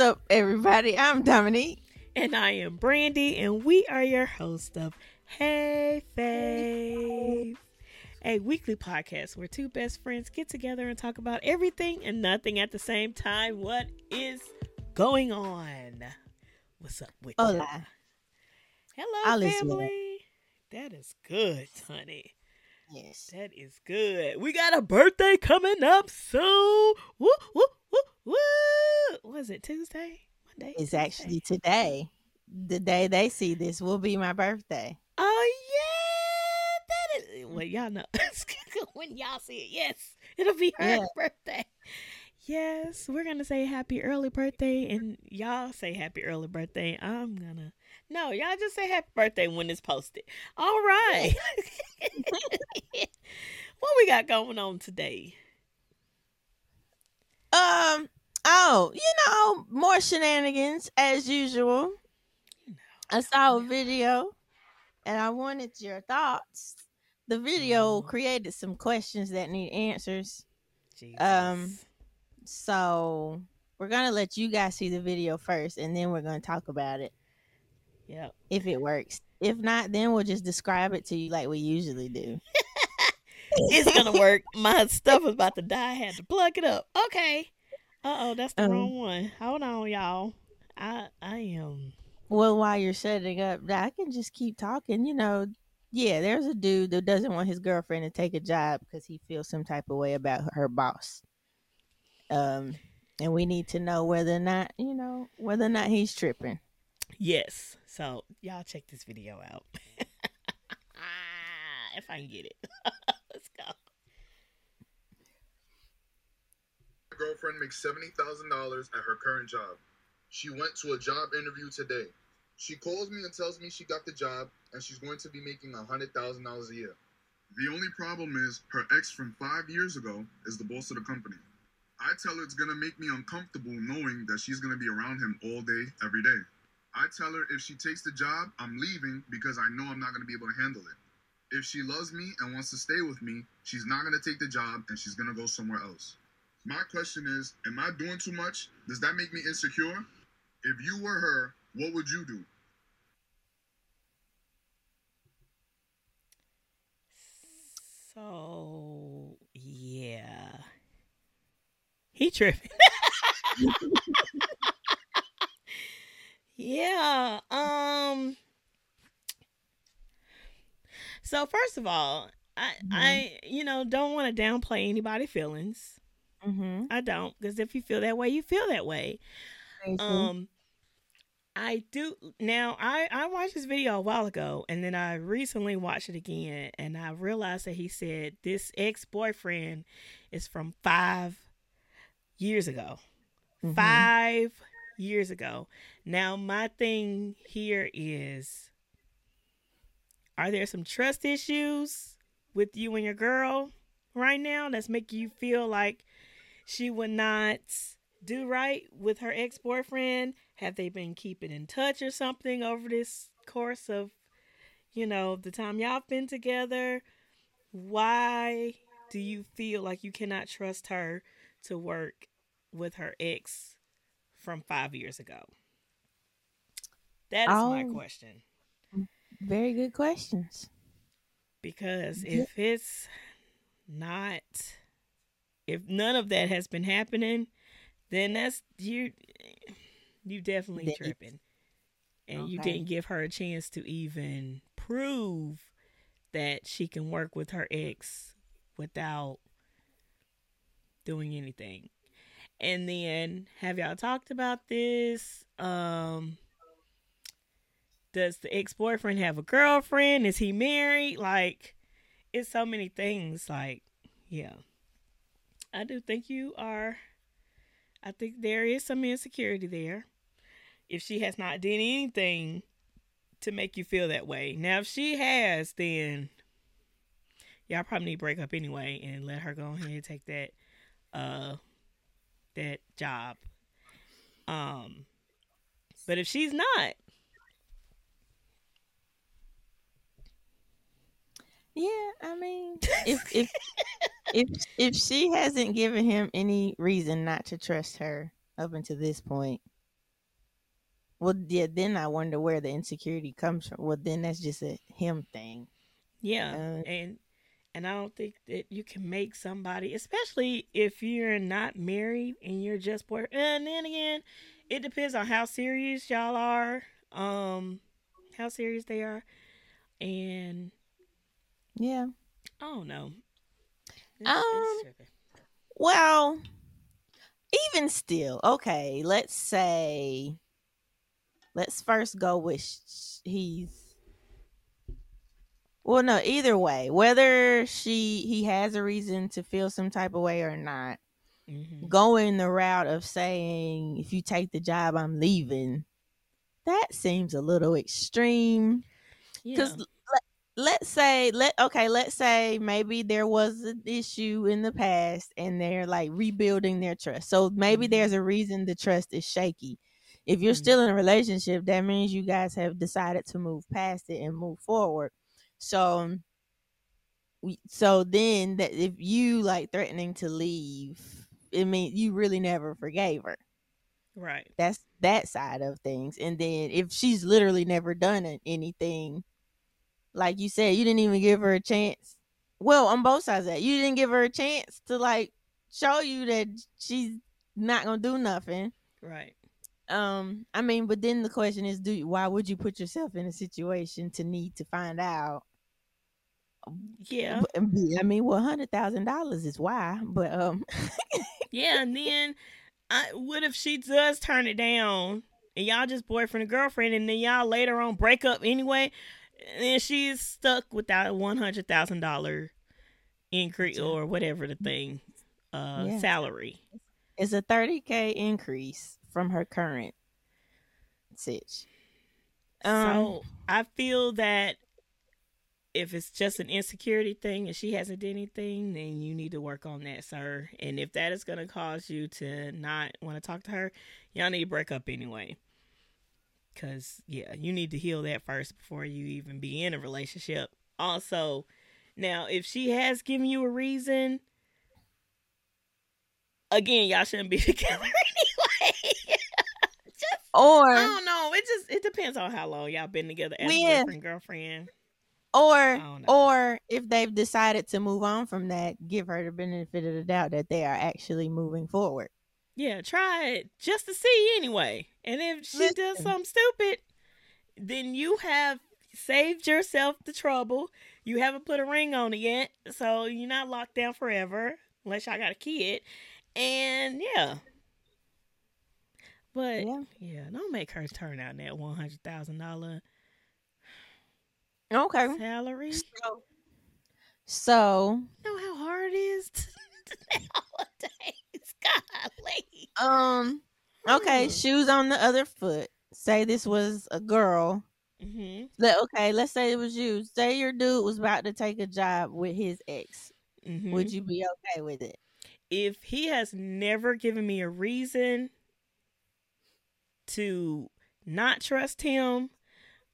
What's up, everybody? I'm Dominique. And I am Brandy, and we are your host of Hey Fave, a weekly podcast where two best friends get together and talk about everything and nothing at the same time. What is going on? What's up with Hola. Hello, All family. That is good, honey. Yes. That is good. We got a birthday coming up soon. Woo, woo, woo, woo. Was it Tuesday? Monday? It's Tuesday? actually today. The day they see this will be my birthday. Oh yeah, that is. Well, y'all know when y'all see it. Yes, it'll be her Yeah. birthday. Yes, we're gonna say happy early birthday, and y'all say happy early birthday. I'm gonna no, y'all just say happy birthday when it's posted. All right. what we got going on today? Um. Oh, you know, more shenanigans as usual. I saw a video, and I wanted your thoughts. The video Mhm. created some questions that need answers. Jesus. Um, So we're gonna let you guys see the video first, and then we're gonna talk about it yep. if it works. If not, then we'll just describe it to you like we usually do. it's gonna work. My stuff was about to die. I had to plug it up. Okay. Uh oh, that's the Um, wrong one. Hold on, y'all. I I am. Well, while you're setting up, I can just keep talking. You know, yeah, there's a dude that doesn't want his girlfriend to take a job because he feels some type of way about her boss. Um, and we need to know whether or not, you know, whether or not he's tripping. Yes. So y'all check this video out. if I can get it. Let's go. My girlfriend makes seventy thousand dollars at her current job. She went to a job interview today. She calls me and tells me she got the job and she's going to be making a hundred thousand dollars a year. The only problem is her ex from five years ago is the boss of the company. I tell her it's gonna make me uncomfortable knowing that she's gonna be around him all day, every day. I tell her if she takes the job, I'm leaving because I know I'm not gonna be able to handle it. If she loves me and wants to stay with me, she's not gonna take the job and she's gonna go somewhere else. My question is, am I doing too much? Does that make me insecure? If you were her, what would you do? So yeah. He tripping. yeah. Um so first of all, I Mhm. I you know don't want to downplay anybody's feelings. Mm-hmm. I don't because if you feel that way, you feel that way. Um, I do now. I I watched this video a while ago, and then I recently watched it again, and I realized that he said this ex boyfriend is from five years ago. Mhm. Five years ago. Now my thing here is, are there some trust issues with you and your girl right now that's making you feel like she would not do right with her ex boyfriend? Have they been keeping in touch or something over this course of, you know, the time y'all been together? Why do you feel like you cannot trust her to work with her ex from five years ago? That is my Oh. question. Very good questions. Because if it's not, if none of that has been happening, then that's you. You definitely tripping, and you didn't give her a chance to even prove that she can work with her ex without doing anything. And then, have y'all talked about this? Um, does the ex boyfriend have a girlfriend? Is he married? Like, it's so many things. Like, yeah, I do think you are. I think there is some insecurity there. If she has not done anything to make you feel that way, now if she has, then y'all probably need to break up anyway and let her go ahead and take that, uh, that job. Um, but if she's not, Yeah, I mean, if if if if she hasn't given him any reason not to trust her up until this point, Well, yeah. Then I wonder where the insecurity comes from. Well, then that's just a him thing. Yeah, Uh, and and I don't think that you can make somebody, especially if you're not married and you're just boy. And then again, it depends on how serious y'all are, um, how serious they are, and Yeah. I don't know. It's- Um, it's. Well, even still, okay. Let's say, let's first go with sh- he's. Well, no. Either way, whether she he has a reason to feel some type of way or not, Mhm. going the route of saying if you take the job, I'm leaving. That seems a little extreme. Because let, let's say let okay, let's say maybe there was an issue in the past and they're like rebuilding their trust. So maybe Mhm. there's a reason the trust is shaky. If you're Mhm. still in a relationship, that means you guys have decided to move past it and move forward. So we- so then that if you like threatening to leave, it means you really never forgave her right. that's that side of things and then if she's literally never done anything like you said you didn't even give her a chance well on both sides of that you didn't give her a chance to like show you that she's not gonna do nothing Right. um i mean but then the question is do you, why would you put yourself in a situation to need to find out Yeah. I mean well hundred thousand dollars is why but um Yeah, and then I, what if she does turn it down and y'all just boyfriend and girlfriend and then y'all later on break up anyway and then she's stuck without a one hundred thousand dollar increase or whatever the thing uh Yeah. salary. it's a 30k increase from her current sitch Um, so I feel that if it's just an insecurity thing and she hasn't done anything, then you need to work on that, sir. And if that is going to cause you to not want to talk to her, y'all need to break up anyway. Because, yeah, you need to heal that first before you even be in a relationship. Also, now, if she has given you a reason, again, y'all shouldn't be together anyway. just or I don't know. It just it depends on how long y'all been together as Yeah. boyfriend girlfriend. or or if they've decided to move on from that give her the benefit of the doubt that they are actually moving forward Yeah, try it just to see anyway. And if she does something stupid, then you have saved yourself the trouble. You haven't put a ring on it yet, so you're not locked down forever unless y'all got a kid. And yeah. But yeah yeah, don't make her turn out that one hundred thousand dollar okay salary. so, so know how hard it is to, nowadays. Golly. um okay shoes on the other foot say this was a girl Mm-hmm. let, okay let's say it was you say your dude was about to take a job with his ex Mm-hmm. would you be okay with it if he has never given me a reason to not trust him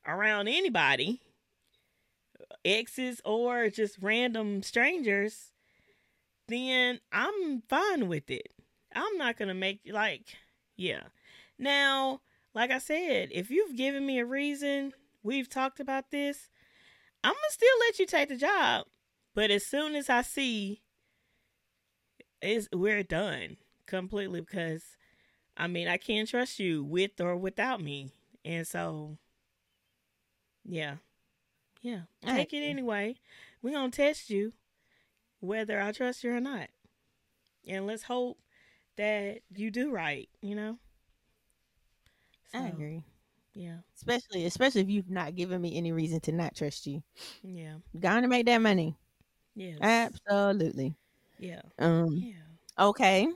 around anybody, exes or just random strangers, then I'm fine with it. I'm not going to make, like, yeah. Now, like I said, if you've given me a reason, we've talked about this, I'm going to still let you take the job. But as soon as I see it's we're done completely because I mean I can't trust you with or without me. And so yeah. Yeah. I Take it anyway. We're gonna test you whether I trust you or not. And let's hope that you do right, you know? i agree Yeah. especially especially if you've not given me any reason to not trust you Yeah. gonna make that money Yes. absolutely yeah. um Yeah. Okay.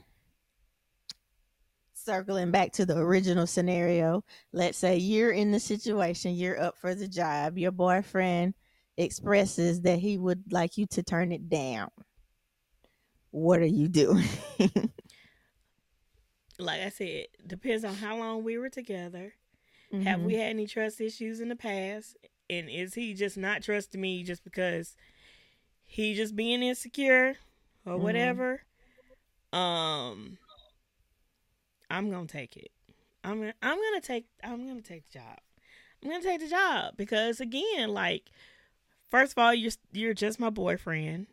Circling back to the original scenario, let's say you're in the situation, you're up for the job, your boyfriend expresses that he would like you to turn it down. What are you doing? Like I said, depends on how long we were together. Have Mhm. we had any trust issues in the past? And is he just not trusting me just because he just being insecure or Mhm. whatever? Um I'm gonna take it. I'm gonna I'm gonna take I'm gonna take the job. I'm gonna take the job because again, like, first of all, you're you're just my boyfriend.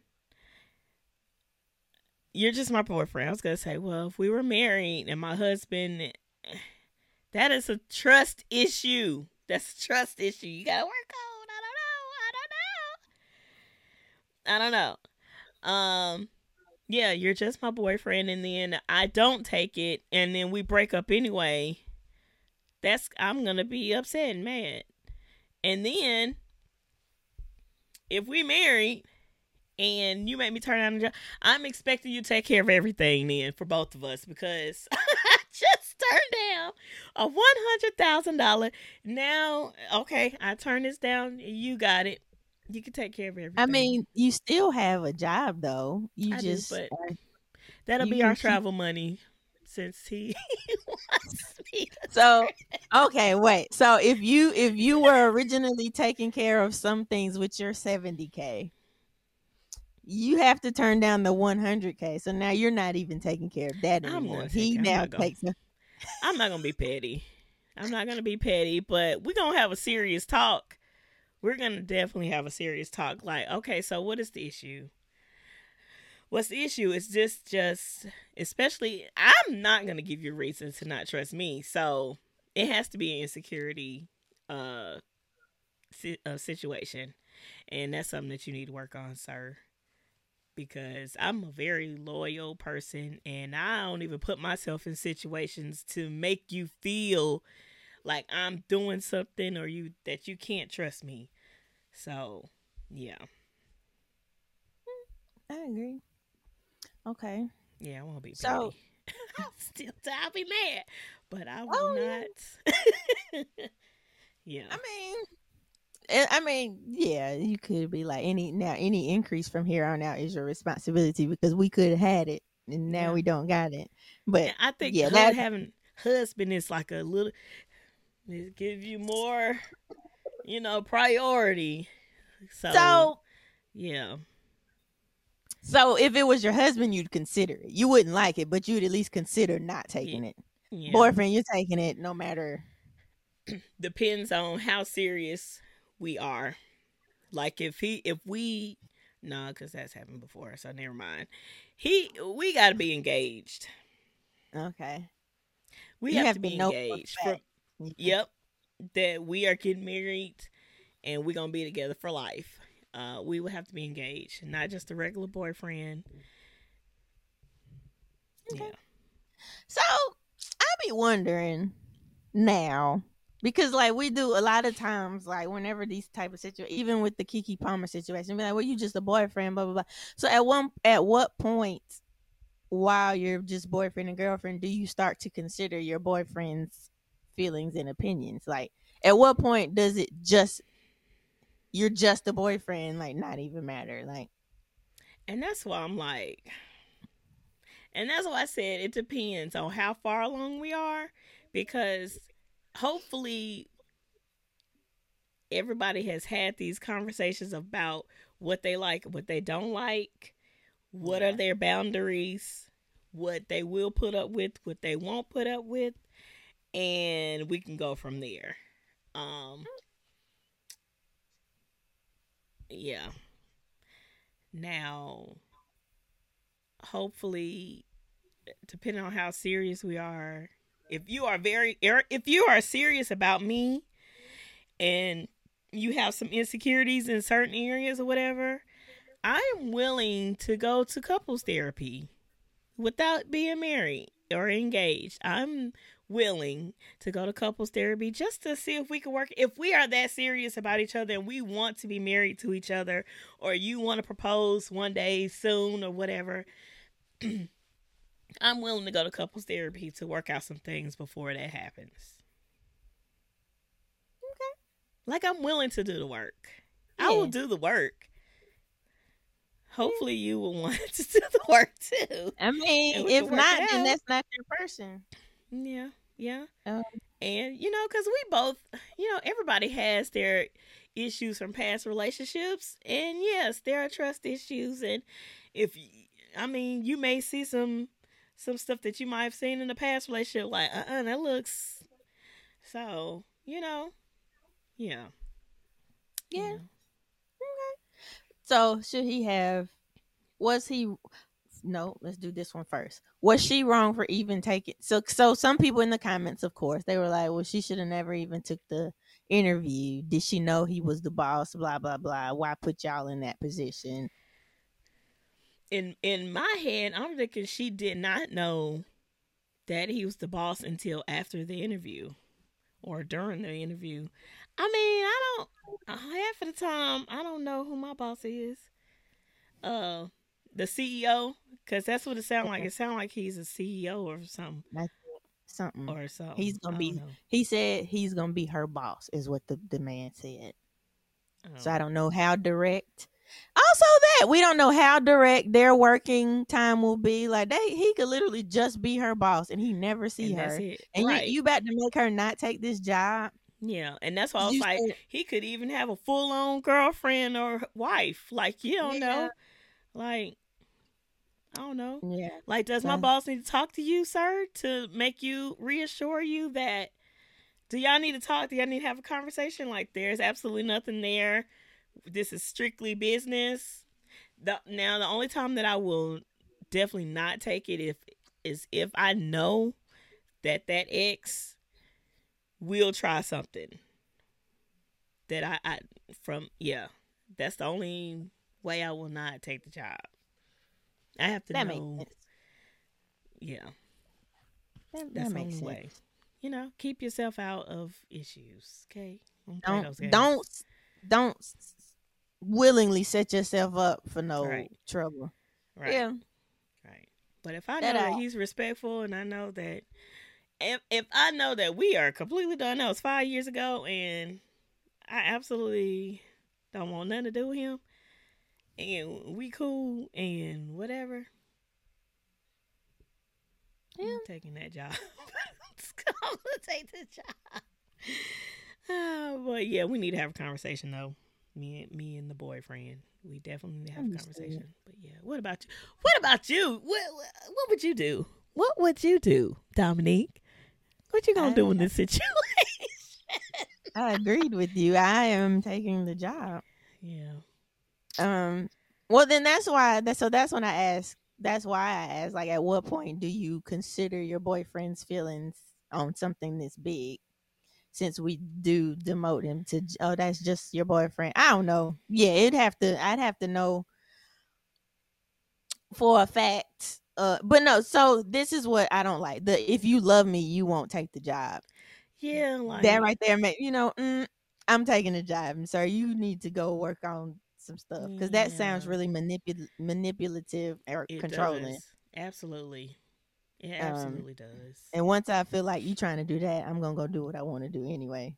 You're just my boyfriend. I was gonna say, well, if we were married and my husband, that is a trust issue. That's a trust issue. You gotta work on. I don't know. I don't know. I don't know. Um, yeah, you're just my boyfriend, and then I don't take it, and then we break up anyway. That's I'm gonna be upset and mad. And then if we married and you made me turn down the job, I'm expecting you to take care of everything then for both of us because I just turned down a one hundred thousand dollar. Now, okay, I turn this down. You got it. You can take care of everything. I mean, you still have a job though. You I do, just but uh, that'll you be our keep- travel money since he wants me to so okay, wait. So if you if you were originally taking care of some things with your 70k, you have to turn down the 100k. So now you're not even taking care of that anymore. He I'm now not gonna- takes a- I'm not gonna be petty. I'm not gonna be petty, but we're gonna have a serious talk. We're gonna definitely have a serious talk. Like, okay, so what is the issue? What's the issue? is just, just, especially, I'm not gonna give you a reason to not trust me. So it has to be an insecurity, uh, si- uh situation, and that's something that you need to work on, sir. Because I'm a very loyal person, and I don't even put myself in situations to make you feel like I'm doing something or you that you can't trust me. So, yeah, I agree. Okay. yeah, I won't be So- petty. I'll still, I'll be mad, but I will Oh, yeah. not. yeah, I mean, Eh, I mean, yeah, you could be like any now any increase from here on out is your responsibility because we could have had it and now Yeah. we don't got it. But I think yeah, that- having husband is like a little it give you more, you know, priority. So, so yeah, so if it was your husband, you'd consider it. You wouldn't like it, but you'd at least consider not taking it. yeah. Boyfriend, you're taking it no matter. depends on how serious we are. Like if he, if we, no, because that's happened before, so never mind. He, we got to be engaged. Okay. We have, have to be engaged. From yep, that we are getting married, and we're gonna be together for life. Uh, we will have to be engaged, not just a regular boyfriend. Okay. Yeah. So I be wondering now because like we do a lot of times like whenever these type of situations even with the Keke Palmer situation be like well you just a boyfriend blah blah blah. So at one at what point while you're just boyfriend and girlfriend do you start to consider your boyfriend's feelings and opinions? Like at what point does it just you're just a boyfriend like not even matter? Like And that's why I'm like, and that's why I said it depends on how far along we are, because hopefully everybody has had these conversations about what they like, what they don't like, what Yeah. are their boundaries, what they will put up with, what they won't put up with, and we can go from there. Um, yeah. Now, hopefully, depending on how serious we are, if you are very, er, if you are serious about me and you have some insecurities in certain areas or whatever, I am willing to go to couples therapy without being married or engaged. I'm willing to go to couples therapy just to see if we can work if we are that serious about each other and we want to be married to each other or you want to propose one day soon or whatever i'm willing to go to couples therapy to work out some things before that happens. Okay. like i'm willing to do the work. I will do the work. Hopefully you will want to do the work too. I mean we if not then that's not your person. Yeah, yeah. Um, and you know, because we both, you know, everybody has their issues from past relationships, and yes, there are trust issues. And if I mean, you may see some some stuff that you might have seen in the past relationship, like, uh, uh that looks So, you know, yeah. Yeah. You know. So should he have? Was he? No, let's do this one first. Was she wrong for even taking? So, so some people in the comments, of course, they were like, "Well, she should have never even took the interview. Did she know he was the boss? Blah blah blah. Why put y'all in that position?" In in my head, I'm thinking she did not know that he was the boss until after the interview or during the interview. I mean, I don't uh, half of the time I don't know who my boss is. Uh, the CEO, because that's what it sounds like. It sounds like he's a CEO or something Something. or something. He's gonna be- know. He said he's gonna be her boss, is what the, the man said. So Oh. I don't know how direct. Also, that we don't know how direct their working time will be. Like they, he could literally just be her boss, and he never see and her. And right. you, you about to make her not take this job? yeah, and that's why I was You like, said- he could even have a full on girlfriend or wife. Like you don't know. Like I don't know. yeah, Like, does my boss need to talk to you, sir, to make you reassure you that? Do y'all need to talk? Do y'all need to have a conversation? Like, there's absolutely nothing there. This is strictly business. The, now, the only time that I will definitely not take it if is if I know that that ex will try something that I, I from yeah. That's the only way I will not take the job. I have to that know. Yeah, That, that's that the makes only sense. way. You know, keep yourself out of issues. Okay, Don't Don't don't willingly set yourself up for no Right. trouble. Right. Yeah, Right. But if I know That that all. he's respectful and I know that if if I know that we are completely done, that was five years ago and I absolutely don't want nothing to do with him and we cool and whatever. Yeah. I'm taking that job. I'm gonna take the job. Uh, but yeah, we need to have a conversation though. Me and me and the boyfriend. We definitely need to have a conversation. But yeah, what about you? What about you? What what, would you do? What would you do, Dominique? What you gonna do in this situation? I agreed with you. I am taking the job. yeah. Um. Well, then that's why. That so that's when I asked. That's why I asked. Like, at what point do you consider your boyfriend's feelings on something this big? Since we do demote him to, oh, that's just your boyfriend. I don't know. Yeah, it'd have to. I'd have to know for a fact. Uh, but no. So this is what I don't like. The if you love me, you won't take the job. Yeah, like that right there, ma- you know, mm, I'm taking the job, and sir, you need to go work on some stuff because that sounds really manipul- manipulative or it controlling. does. Absolutely. It Um, absolutely does. And once I feel like you trying to do that, I'm gonna go do what I want to do anyway.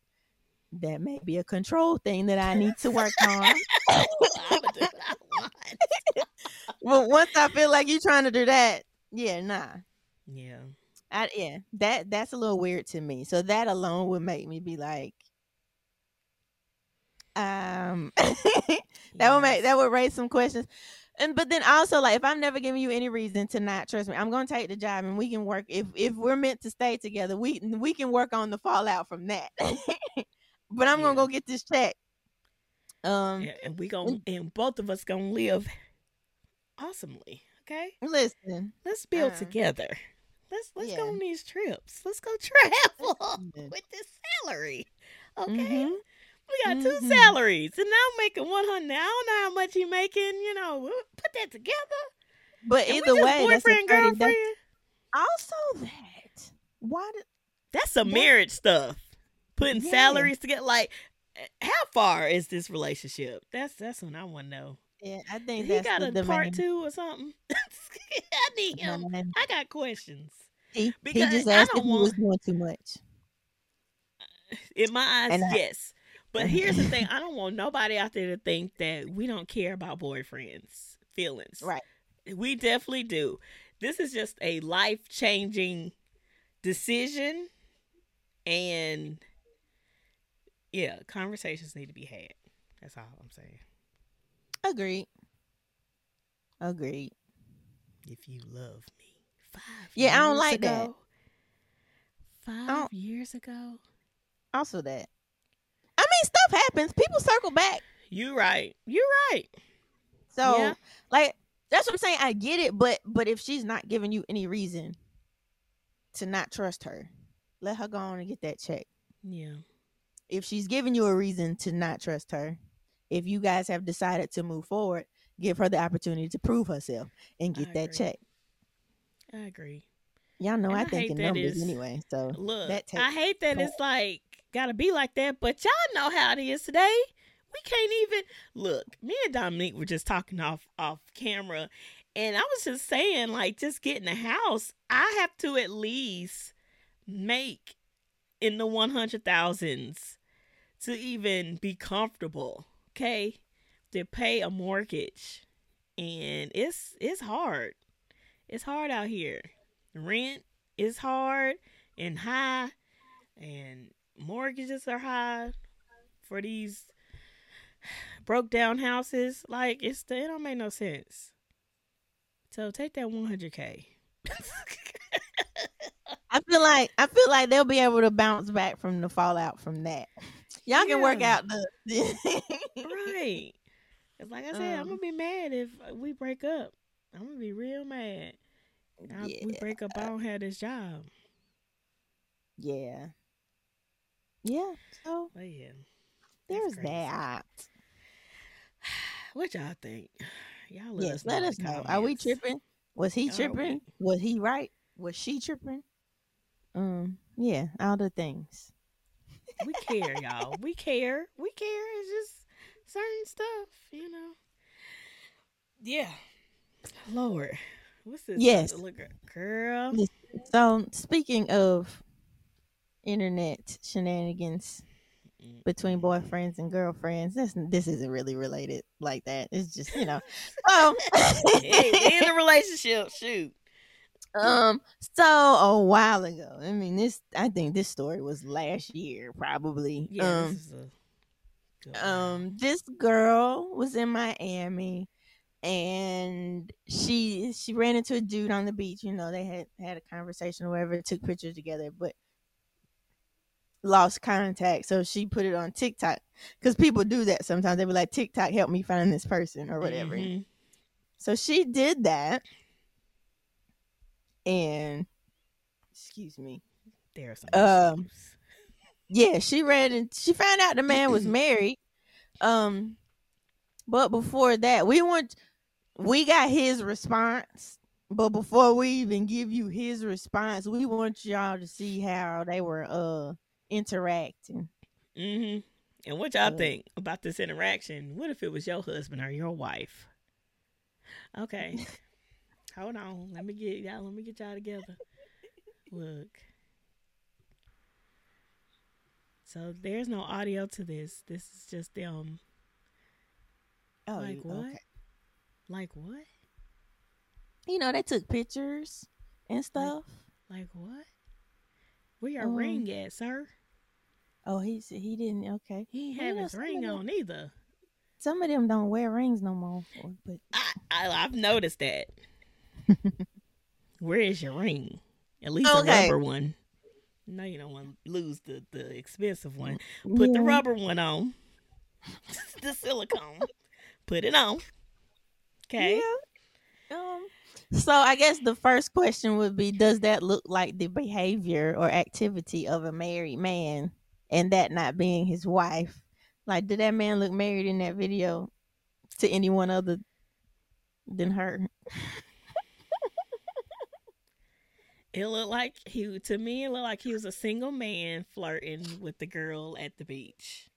That may be a control thing that I need to work on. I'ma do what I want. But once I feel like you trying to do that, yeah, nah. Yeah. I, yeah, that that's a little weird to me. So that alone would make me be like, um, that would make that would raise some questions. And but then also like if I'm never giving you any reason to not trust me, I'm gonna take the job and we can work. If if we're meant to stay together, we we can work on the fallout from that. but I'm Yeah. gonna go get this check. Um, Yeah, and we gon' and both of us gonna live awesomely. Okay, listen, let's build Uh, together. Let's let's go on these trips. Let's go travel with this salary. Okay, Mhm. We got two Mhm. salaries, and now I'm making one hundred. I don't know how much you making. You know, we'll put that together. but And either way, that's a boyfriend girlfriend. that's also that. Why did That's some That- marriage stuff. Putting Yeah. salaries together. Like, eh, how far is this relationship? That's that's what I want to know. Yeah, I think He that's got the, a part main- two or something. I need him. I got questions. He, he just asked if he was doing too much. In my eyes, And yes. But here's the thing: I don't want nobody out there to think that we don't care about boyfriends' feelings. Right. We definitely do. This is just a life changing decision, and yeah, conversations need to be had. That's all I'm saying. Agreed. Agreed. If you love me, five. Yeah, I don't years like that. ago, Five don't- years ago. Also that. I stuff happens. People circle back. You right. You right. So Yeah. like that's what I'm saying. I get it, but but if she's not giving you any reason to not trust her, let her go on and get that check. Yeah. If she's giving you a reason to not trust her, if you guys have decided to move forward, give her the opportunity to prove herself and I get that agree. check. I agree. Y'all know And I I think in numbers is- anyway. So Look, I hate that it's like gotta be like that, but y'all know how it is today. We can't even look. Me and Dominique were just talking off off camera, and I was just saying, like, just getting a house, I have to at least make in the one hundred thousands to even be comfortable. Okay, to pay a mortgage, and it's it's hard. It's hard out here. Rent is hard and high, and mortgages are high for these broke down houses. Like it's it don't make no sense. So take that one hundred k. I feel like I feel like they'll be able to bounce back from the fallout from that. Y'all can work out the right. It's like I said, I'm Um, gonna be mad if we break up. I'm gonna be real mad. I, We break up. I don't have this job. Yeah. Yeah. So But yeah, there's crazy. that. what y'all think? Y'all let Yes, us know. let us know. Are we tripping? Was he tripping? Was he right? Was she tripping? Um, yeah, all the things. we care, y'all. We care. We care. It's just certain stuff, you know. Yeah. Lord. What's this? Yes. Look, girl. So speaking of internet shenanigans between boyfriends and girlfriends, this this isn't really related like that. It's just you know. Um, in a relationship, shoot. um. So a while ago, I mean, this I think this story was last year, probably. Yeah, um, this um this girl was in Miami and she she ran into a dude on the beach you know they had had a conversation or whatever took pictures together but lost contact so she put it on TikTok cuz people do that sometimes they be like TikTok help me find this person or whatever Mhm. so she did that and excuse me There are some Um, issues. yeah, she ran and she found out the man was married. Um, but before that, we want we got his response. But before we even give you his response, we want y'all to see how they were uh interacting. Mm-hmm. And what y'all Uh, think about this interaction? What if it was your husband or your wife? Okay. Hold on. Let me get y'all let me get y'all together. Look. So there's no audio to this. This is just them. Oh, like what? okay. Like what? You know, they took pictures and stuff. Like what? Where your Um, ring at, sir? Oh, he he didn't. Okay, He ain't well, have his ring of them- on either. some of them don't wear rings no more. But I, I I've noticed that. Where is your ring? At least a rubber one. No, you don't want to lose the the expensive one. Put the rubber one on. the silicone. Put it on. Okay. Yeah. Um, so I guess the first question would be Does that look like the behavior or activity of a married man and that not being his wife? Like, did that man look married in that video to anyone other than her? It looked like he to me. It looked like he was a single man flirting with the girl at the beach.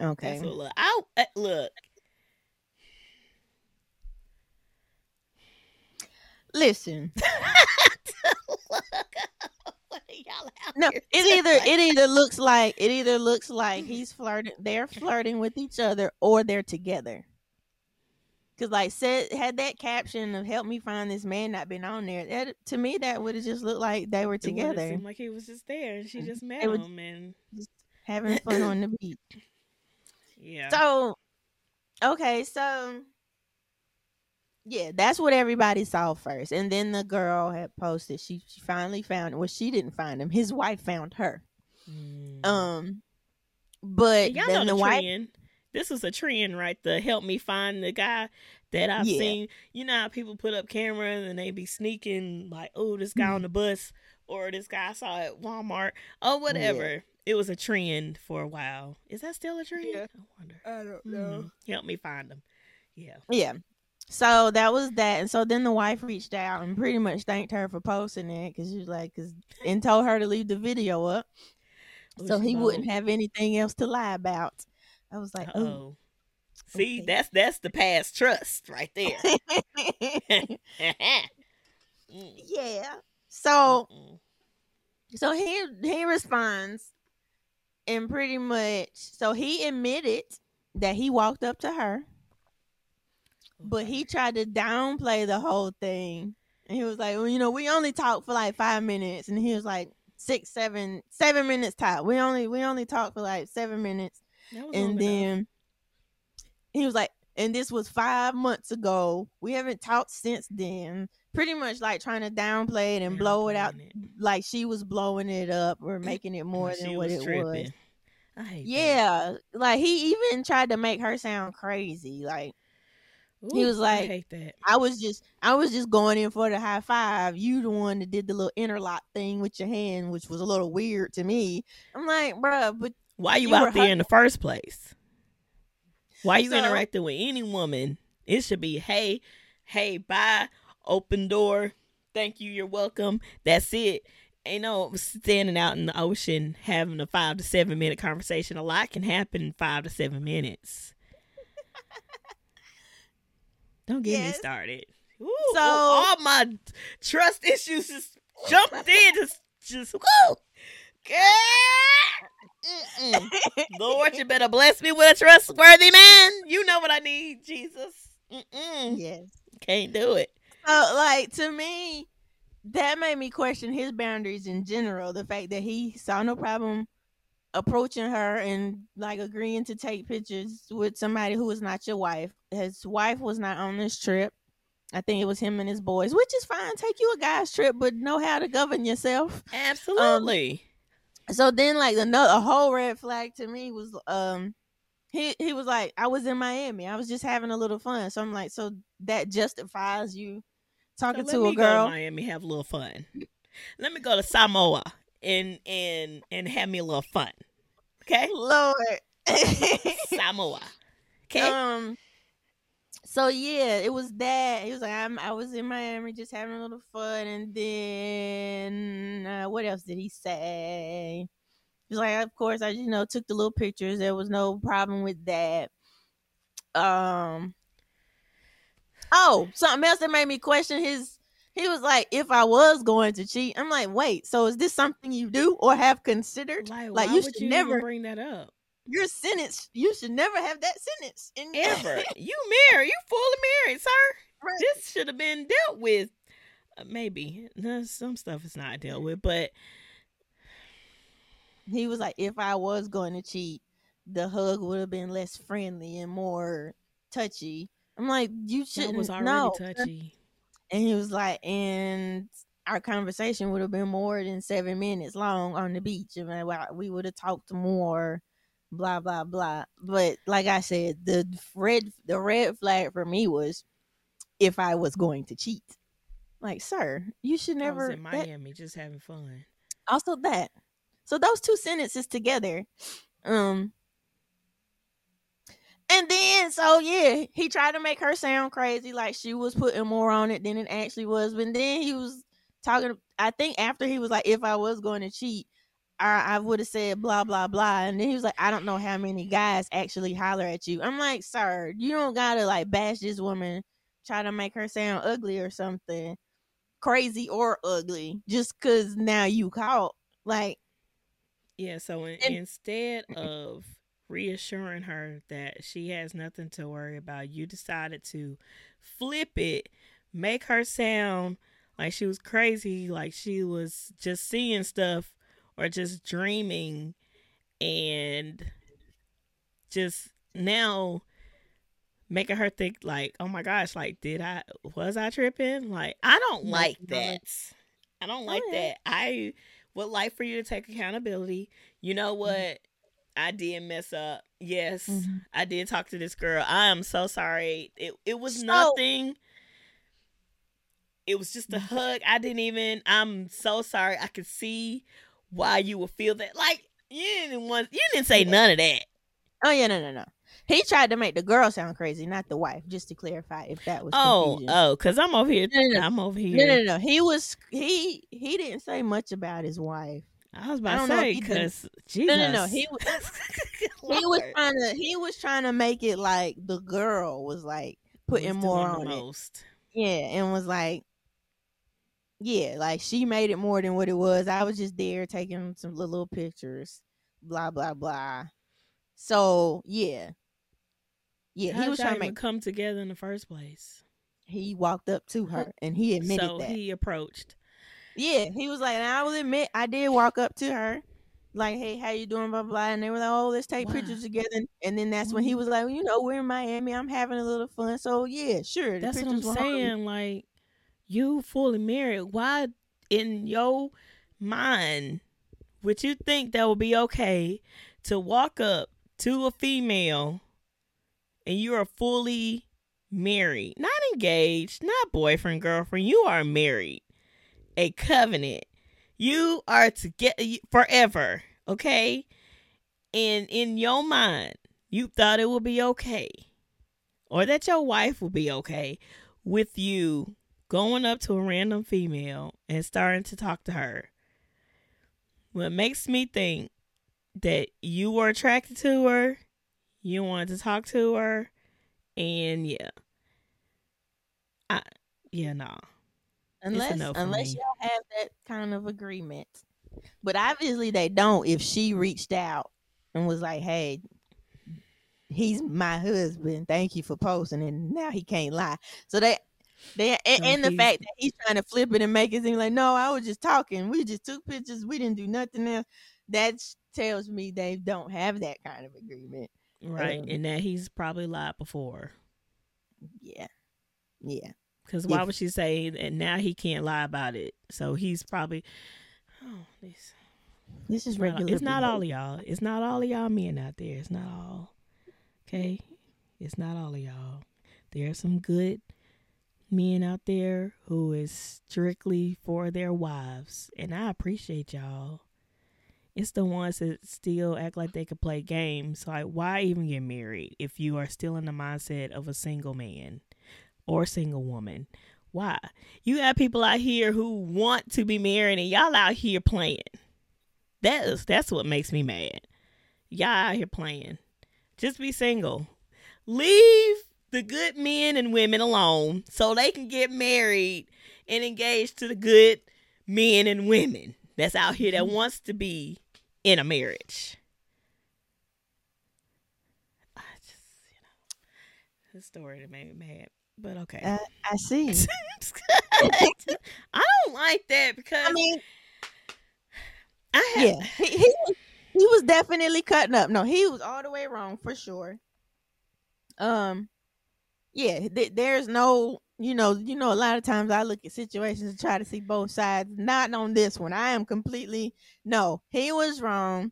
Okay. Look. I uh, look. Listen, are y'all out no, it either it either looks like it either looks like he's flirting, they're flirting with each other, or they're together. Cause like said had that caption of "Help me find this man" not been on there, that, to me that would have just looked like they were together seemed like he was just there, and she just met It him, and having fun on the beach. yeah. So, okay, so yeah, that's what everybody saw first, and then the girl had posted. She she finally found. Well, she didn't find him. His wife found her. Mm. Um, but Y'all then know the the wife, trend. This was a trend, right? The help me find the guy that I've Yeah. seen. You know how people put up cameras and they be sneaking like, oh, this guy on the bus or this guy I saw at Walmart or whatever. It was a trend for a while. Is that still a trend? Yeah. I wonder. I don't Hmm. Help me find them. Yeah. Yeah. So that was that, and so then the wife reached out and pretty much thanked her for posting it because she was like, cause, and told her to leave the video up Ooh, so she he wouldn't have anything else to lie about. I was like, oh. See, okay. that's that's the past trust right there. Yeah. So mm-mm. so he he responds, and pretty much, so he admitted that he walked up to her, but he tried to downplay the whole thing. And he was like, well, you know, we only talked for like five minutes, and he was like six, seven, seven minutes top. We only we only talked for like seven minutes, and long enough. then he was like, and this was five months ago. We haven't talked since then. Pretty much like trying to downplay it and blow it out, Downplaying like she was blowing it up or making it more than what it tripping. was. I hate that. Yeah, like he even tried to make her sound crazy. Like He was like- I. I was just, I was just going in for the high five. You the one that did the little interlock thing with your hand, which was a little weird to me. I'm like, bruh, but Why you, you out there in the first place? Why you So- interacting with any woman? It should be hey, hey, bye, open door, thank you, you're welcome. That's it. Ain't no standing out in the ocean having a five to seven minute conversation. A lot can happen in five to seven minutes. Don't get me started. Ooh, So- all my trust issues just jumped in. Just, just woo. Lord, you better bless me with a trustworthy man. You know what I need, Jesus. Mm-mm. yes. Can't do it. So, like to me, that made me question his boundaries in general. The fact that he saw no problem approaching her and like agreeing to take pictures with somebody who was not your wife. His wife was not on this trip. I think it was him and his boys, which is fine. Take you a guy's trip, but know how to govern yourself. Absolutely. So then, like another a whole red flag to me was um he he was like I was in Miami. I was just having a little fun. So I'm like, so that justifies you So talking let to me a go girl. to Miami, have a little fun. Let me go to Samoa and and and have me a little fun. Okay, Lord. Samoa. Okay. Um. So yeah, it was that. He was like, I'm, I was in Miami just having a little fun, and then uh, what else did he say? He was like, of course, I you know took the little pictures. There was no problem with that. Um. Oh, something else that made me question his. He was like, if I was going to cheat, I'm like, wait, so is this something you do or have considered? like, like, you should you never- bring that up? Your sentence, you should never have that sentence in Ever? you married? You fully married, sir? Right. This should have been dealt with. Uh, maybe no, some stuff is not dealt with, but he was like, if I was going to cheat, the hug would have been less friendly and more touchy. I'm like, you shouldn't was already know. touchy. And he was like, and our conversation would have been more than seven minutes long on the beach, and like, we would have talked more. Blah blah blah. But like I said, the red the red flag for me was if I was going to cheat. Like, sir, you should I was never. in that- Miami just having fun. also that so those two sentences together um and then so yeah he tried to make her sound crazy like she was putting more on it than it actually was but then he was talking i think after he was like if i was going to cheat i, I would have said blah blah blah and then he was like i don't know how many guys actually holler at you. I'm like sir you don't gotta like bash this woman try to make her sound ugly or something crazy or ugly just because now you caught like Yeah, so in, And- instead of reassuring her that she has nothing to worry about, you decided to flip it, make her sound like she was crazy, like she was just seeing stuff or just dreaming, and just now making her think like, oh my gosh, like did I was I tripping? Like I don't like that. I don't like yeah. that. I would like for you to take accountability. You know Mm-hmm. what? I did mess up. Yes, Mhm. I did talk to this girl. I am so sorry. It it was So- nothing. It was just a Mm-hmm. hug. I didn't even. I'm so sorry. I could see why you would feel that. Like you didn't want. You didn't say none of that. Oh yeah, no, no, no. He tried to make the girl sound crazy, not the wife. Just to clarify, if that was Oh, confusion. oh, because I'm over here. No, no, no. I'm over here. no, no, no. He was he he didn't say much about his wife. I was I about to know if say because Jesus. No, no, no. He was he was trying to he was trying to make it like the girl was like putting Was more on it. most. Yeah, and was like, yeah, like she made it more than what it was. I was just there taking some little, little pictures, blah blah blah. So yeah, yeah, How he was trying to make. come together in the first place. He walked up to her and he admitted so that. he approached. Yeah, he was like, and I will admit, I did walk up to her, like, hey, how you doing, blah blah, blah. and they were like, oh, let's take Wow. pictures together. And then that's when he mm-hmm. was like, well, you know, we're in Miami, I'm having a little fun, so yeah, sure. the That's what I'm pictures were hung. saying. Like you fully married. Why in your mind would you think that would be okay to walk up to a female and you are fully married, not engaged, not boyfriend, girlfriend. You are married, a covenant. You are together uh, forever, okay? And in your mind, you thought it would be okay, or that your wife would be okay with you going up to a random female and starting to talk to her. What makes me think that you were attracted to her, you wanted to talk to her, and yeah. I yeah, nah. Unless no unless me. y'all have that kind of agreement. But obviously they don't. If she reached out and was like, "Hey, he's my husband. Thank you for posting," and now he can't lie. So they. They, and, and the fact that he's trying to flip it and make it seem like no, I was just talking. We just took pictures. We didn't do nothing else. That tells me they don't have that kind of agreement. Right. Um, and that he's probably lied before. Yeah, yeah. Because why would she say that now he can't lie about it? So he's probably oh this This is regular. It's not all of y'all. It's not all of y'all men out there. It's not all. Okay? It's not all of y'all. There are some good men out there who is strictly for their wives. And I appreciate y'all. It's the ones that still act like they could play games. Like, why even get married if you are still in the mindset of a single man or single woman? Why? You have people out here who want to be married and y'all out here playing. That is that's what makes me mad. Y'all out here playing. Just be single. Leave the good men and women alone so they can get married and engaged to the good men and women that's out here that wants to be in a marriage. I just, you know, the story that made me mad. But okay. I, I see. I don't like that because I mean, I have, yeah, he, he was- he was definitely cutting up. No, he was all the way wrong for sure. Um, yeah, th- there's no, you know, you know, a lot of times I look at situations and try to see both sides. Not on this one. I am completely no. He was wrong.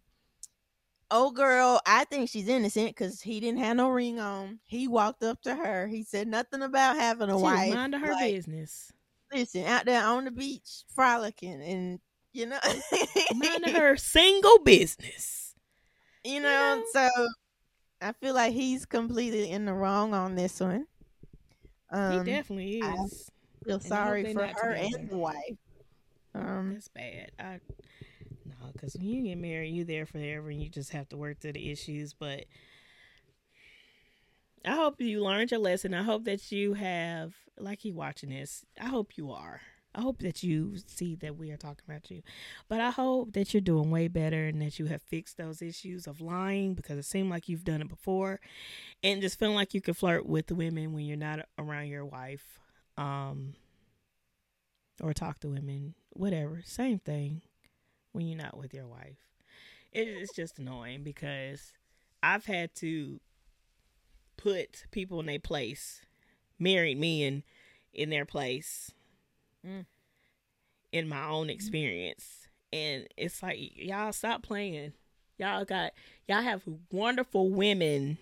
Oh, girl, I think she's innocent because he didn't have no ring on. He walked up to her. He said nothing about having a she wife. minding her Like, business. listen, out there on the beach frolicking, and you know, minding her single business. you know, so I feel like he's completely in the wrong on this one. Um, he definitely is. feel I hope sorry for her together. and the wife. Um, That's bad. I because when you get married, you're there forever, and you just have to work through the issues. But I hope you learned your lesson. I hope that you have, like you watching this. I hope you are. I hope that you see that we are talking about you. But I hope that you're doing way better and that you have fixed those issues of lying because it seemed like you've done it before, and just feeling like you can flirt with women when you're not around your wife. Um, or talk to women, whatever, same thing when you're not with your wife. It's just annoying because I've had to put people in their place, married men in their place Mm. in my own experience. and it's like y'all stop playing. Y'all got y'all have wonderful women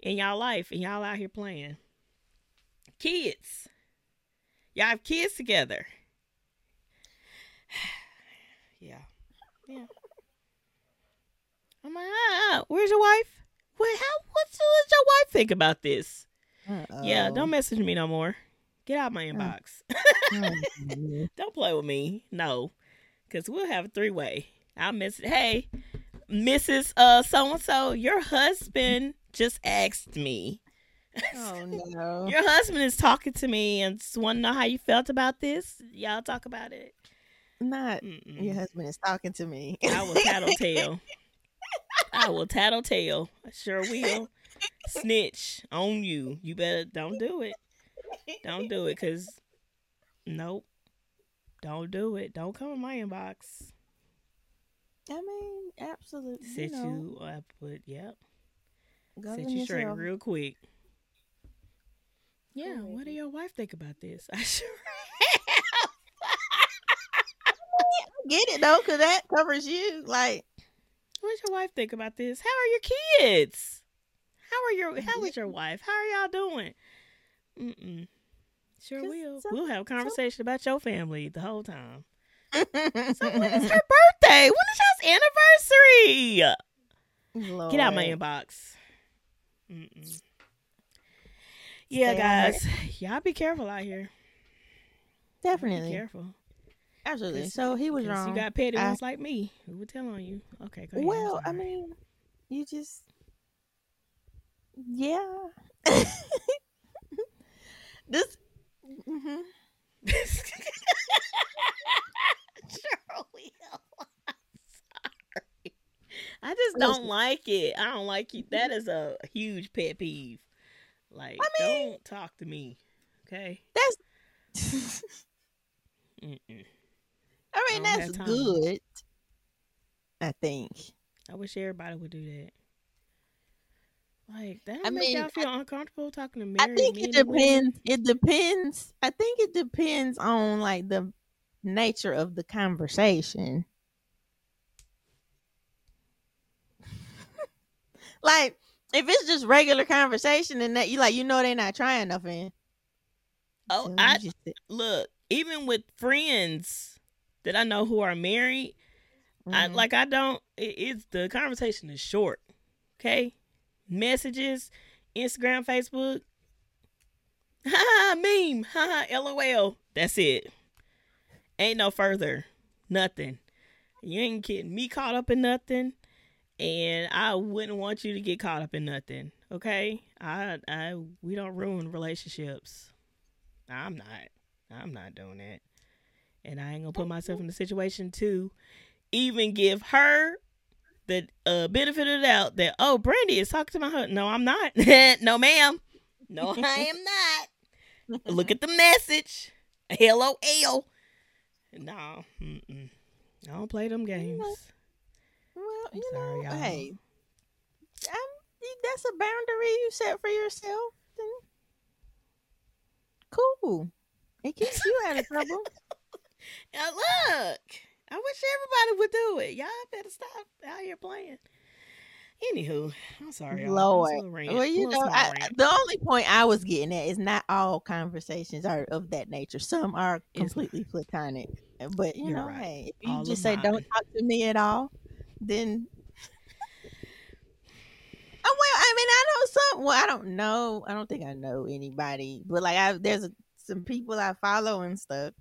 in y'all life, and y'all out here playing. Kids, y'all have kids together. Yeah. I'm like, ah, where's your wife? What? How? What's, what's your wife think about this? Uh-oh. Yeah, don't message me no more. Get out my inbox. Mm. don't play with me. No, because we'll have a three way. I'll message. Hey, Mrs. Uh, so and so, your husband just asked me. oh no. Your husband is talking to me and just want to know how you felt about this. Y'all talk about it. Not Mm-mm. your husband is talking to me. I will tattletale. I will tattletale. I sure will. Snitch on you. You better don't do it. Don't do it, cause nope. Don't do it. Don't come in my inbox. I mean, absolutely. Set you, know, you up with yep. Set govern you straight real quick. Yeah, what do your wife think about this? I sure I get it though, cause that covers you. Like, What's your wife think about this? How are your kids? How are your how is your wife? How are y'all doing? Mm-mm. Sure will. some- we'll have a conversation about your family the whole time. So when is her birthday? When is y'all's anniversary? Get out my inbox. Mm-mm. Yeah, guys, y'all be careful out here. Be Definitely, careful. Absolutely. So he was wrong. You got petty I- ones like me who would tell on you. Okay, go ahead. Well, I mean, you just, yeah. this. Mm mhm. will. I'm sorry. I just don't like it. I don't like you. That is a huge pet peeve. Like, I mean- don't talk to me. Okay. That's. Mm-mm. I mean, I that's good. I think. I wish everybody would do that. Like that I make mean, y'all feel uncomfortable talking to I think it and women? depends. It depends. I think it depends on like the nature of the conversation. like if it's just regular conversation and that you like you know they're not trying nothing. Oh, so I just look. Even with friends that I know who are married, I Mhm. like I don't. It, it's the conversation is short. Okay, messages, Instagram, Facebook. Ha ha, meme. Ha ha, lol. That's it. Ain't no further. Nothing. You ain't getting me caught up in nothing, and I wouldn't want you to get caught up in nothing. Okay, I, I, we don't ruin relationships. I'm not. I'm not doing that, and I ain't gonna put myself in the situation to even give her the uh, benefit of the doubt that oh Brandy is talking to my husband. No, I'm not. no, ma'am. No, I am not. Look at the message. Hello, L. No, mm-mm. I don't play them games. well, I'm you sorry, know, y'all. hey, um, that's a boundary you set for yourself. Cool. It keeps you out of trouble. Now look, I wish everybody would do it. Y'all better stop out here playing. Anywho, I'm sorry, y'all. That was a Lord. Well, you know, I, the only point I was getting at is not all conversations are of that nature. Some are It's- completely platonic. But you You're know, right. hey, if you All just say don't talk to me at all, then Oh, well, I mean, I know some. Well, I don't know. I don't think I know anybody, but like, I there's some people I follow and stuff,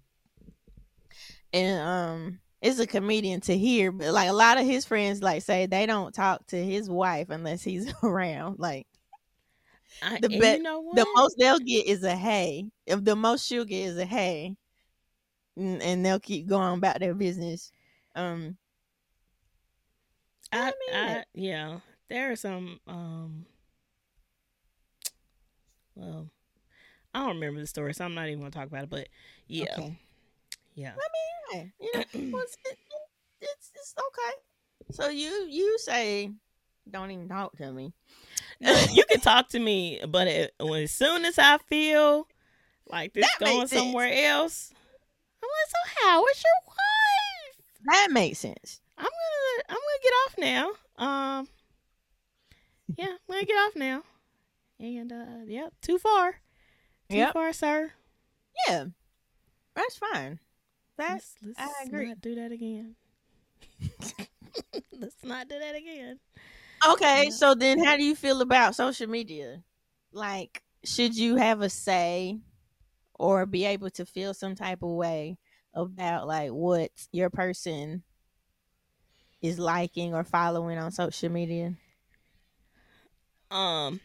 and um, it's a comedian to hear, but like a lot of his friends like say they don't talk to his wife unless he's around. Like I, the bet- you know the most they'll get is a hey. If the most she'll get is a hey, and, and they'll keep going about their business. Um, I, I mean, I, yeah, there are some. Um, well, I don't remember the story, so I'm not even gonna talk about it. But yeah, okay. Yeah. Hey, you know, it's, it, it's it's okay. So you you say don't even talk to me. You can talk to me, but it, when as soon as I feel like this That going somewhere else, I'm like, so Howard's your wife? That makes sense. I'm gonna I'm gonna get off now. Um Yeah, I'm gonna get off now. And uh yep, too far. Too Yep. far, sir. Yeah, that's fine. That's let's, let's I agree. not do that again. let's not do that again. okay. Yeah. So then, how do you feel about social media? Like, should you have a say, or be able to feel some type of way about like what your person is liking or following on social media? Um,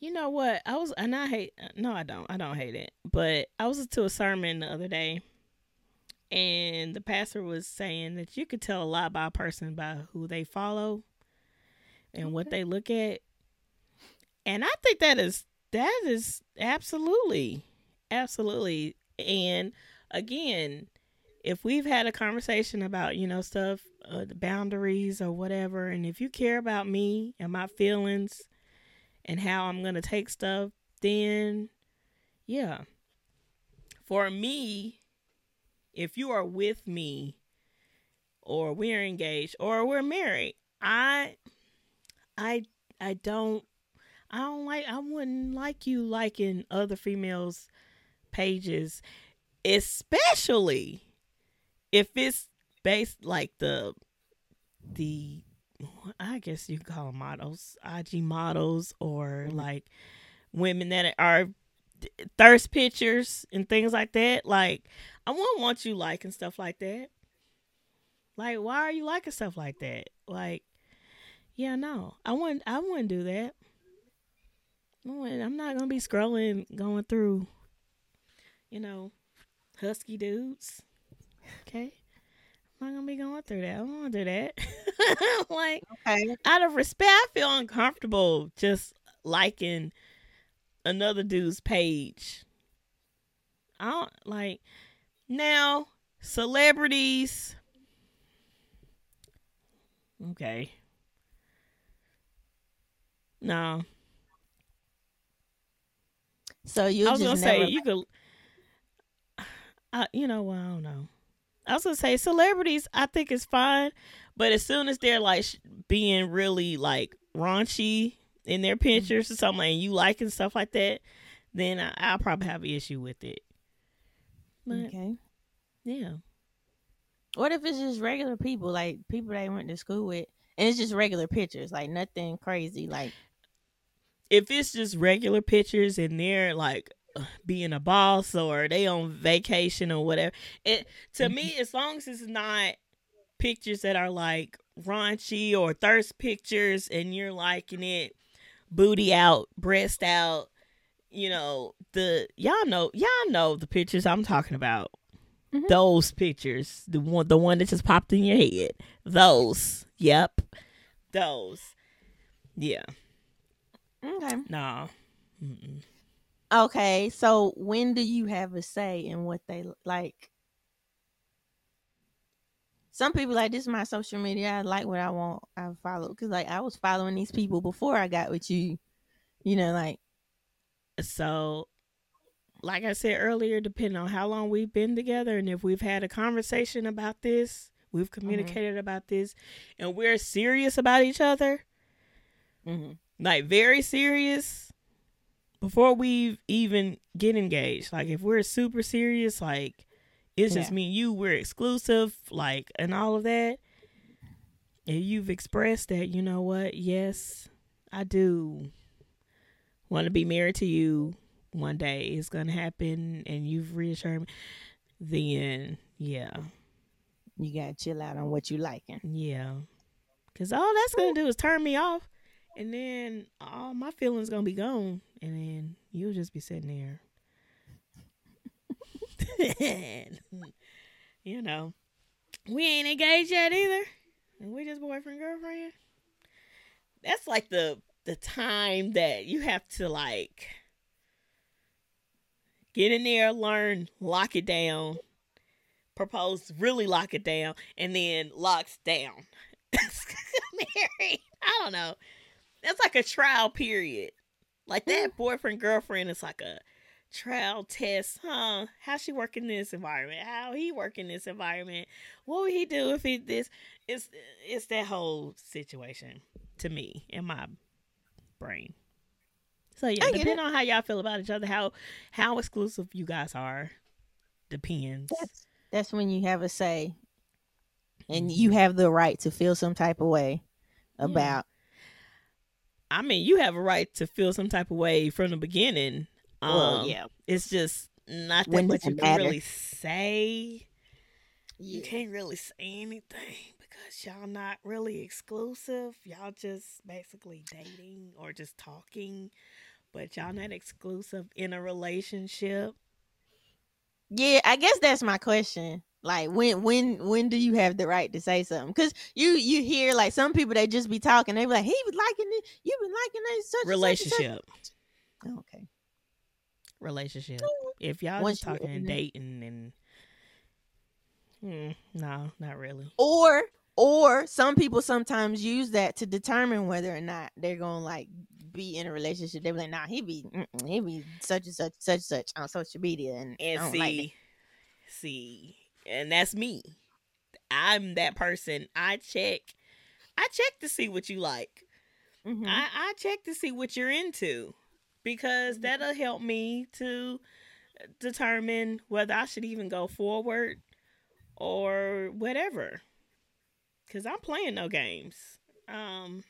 you know what? I was, and I hate. No, I don't. I don't hate it. But I was to a sermon the other day, and the pastor was saying that you could tell a lot by a person by who they follow and what they look at. And I think that is that is absolutely, absolutely. And again, if we've had a conversation about you know stuff, uh, the boundaries or whatever, and if you care about me and my feelings and how I'm gonna take stuff, then yeah. For me, if you are with me or we're engaged or we're married, I I I don't I don't like I wouldn't like you liking other females pages, especially if it's based like the the I guess you call them models, IG models, or Mhm. like women that are thirst pictures and things like that. Like, I wouldn't want you liking stuff like that. Like, why are you liking stuff like that? Like, yeah, no, I wouldn't. I wouldn't do that. I wouldn't- I'm not gonna be scrolling, going through, you know, husky dudes. Okay, I'm not gonna be going through that. I don't want to do that. like, Okay. out of respect, I feel uncomfortable just liking another dude's page. I don't like now celebrities. Okay. No, So you I was just gonna never. say you could. Uh, you know, well, I don't know. I was gonna say celebrities. I think it's fine, but as soon as they're like sh- being really like raunchy in their pictures or something, and you liking stuff like that, then I, I'll probably have an issue with it. But okay. yeah, What if it's just regular people, like people they went to school with, and it's just regular pictures, like nothing crazy, like if it's just regular pictures and they're like being a boss or they on vacation or whatever, it to me mm-hmm. as long as it's not pictures that are like raunchy or thirst pictures and you're liking it, booty out, breast out, you know the y'all know y'all know the pictures I'm talking about. Mhm. Those pictures, the one the one that just popped in your head, those, yep, those, yeah. okay. Nah. Mm-mm. Okay, so when do you have a say in what they like? Some people like this is my social media. I like what I want. I follow because like I was following these people before I got with you. You know, like So, like I said earlier, depending on how long we've been together and if we've had a conversation about this, we've communicated about this, and we're serious about each other, mhm. like very serious, before we even get engaged. Like, if we're super serious, like it's just me and you, we're exclusive, like, and all of that. And you've expressed that, you know what? Yes, I do want to be married to you one day. It's going to happen, and you've reassured me. Then, yeah, you gotta chill out on what you liking. yeah. Because all that's going to do is turn me off, and then all my feelings going to be gone, and then you'll just be sitting there. you know, we ain't engaged yet either, and we just boyfriend girlfriend. That's like the the time that you have to like get in there, learn, lock it down, propose, really lock it down, and then locks down. Married. I don't know. That's like a trial period. Like that boyfriend girlfriend is like a trial test, huh? How she work in this environment? How he work in this environment? What would he do if he this? It's it's that whole situation to me in my brain. So yeah, depending on how y'all feel about each other, how how exclusive you guys are, depends. That's that's when you have a say, and mm-hmm. you have the right to feel some type of way Yeah. about. I mean, you have a right to feel some type of way from the beginning. Um, Well, yeah, it's just not that When much you can matter? really say. You can't really say anything because y'all not really exclusive. Y'all just basically dating or just talking, but y'all not exclusive in a relationship. Yeah, I guess that's my question. Like when when when do you have the right to say something? Because you you hear like some people they just be talking. They be like, he was liking it. You been liking it. Such and such such." Relationship, Okay. Relationship. If y'all Once just talking and dating and, hmm, no, not really. Or or some people sometimes use that to determine whether or not they're gonna like be in a relationship. They be like, nah, he be he be such and such such and such on social media, and, And see, like see, and that's me. I'm that person. I check. I check to see what you like. Mhm. I, I check to see what you're into because Mhm. that'll help me to determine whether I should even go forward or whatever. Cause I'm playing no games. Um,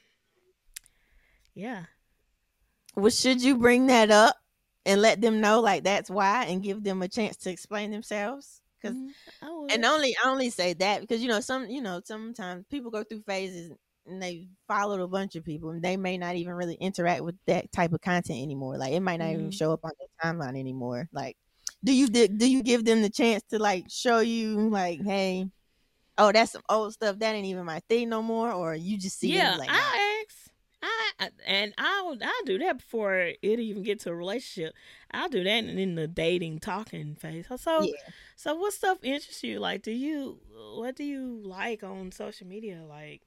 yeah. Well, should you bring that up and let them know like that's why, and give them a chance to explain themselves? I would. and only I only say that because you know some you know sometimes people go through phases and they followed a bunch of people and they may not even really interact with that type of content anymore. Like it might not even Mhm. show up on their timeline anymore. Like, do you do, do you give them the chance to like show you like, hey, oh that's some old stuff that ain't even my thing no more, or you just see it yeah, like. I ask. I, and I'll I'll do that before it even get to a relationship. I'll do that in, the dating talking phase. So so, yeah, so what stuff interests you? Like, do you what do you like on social media? Like,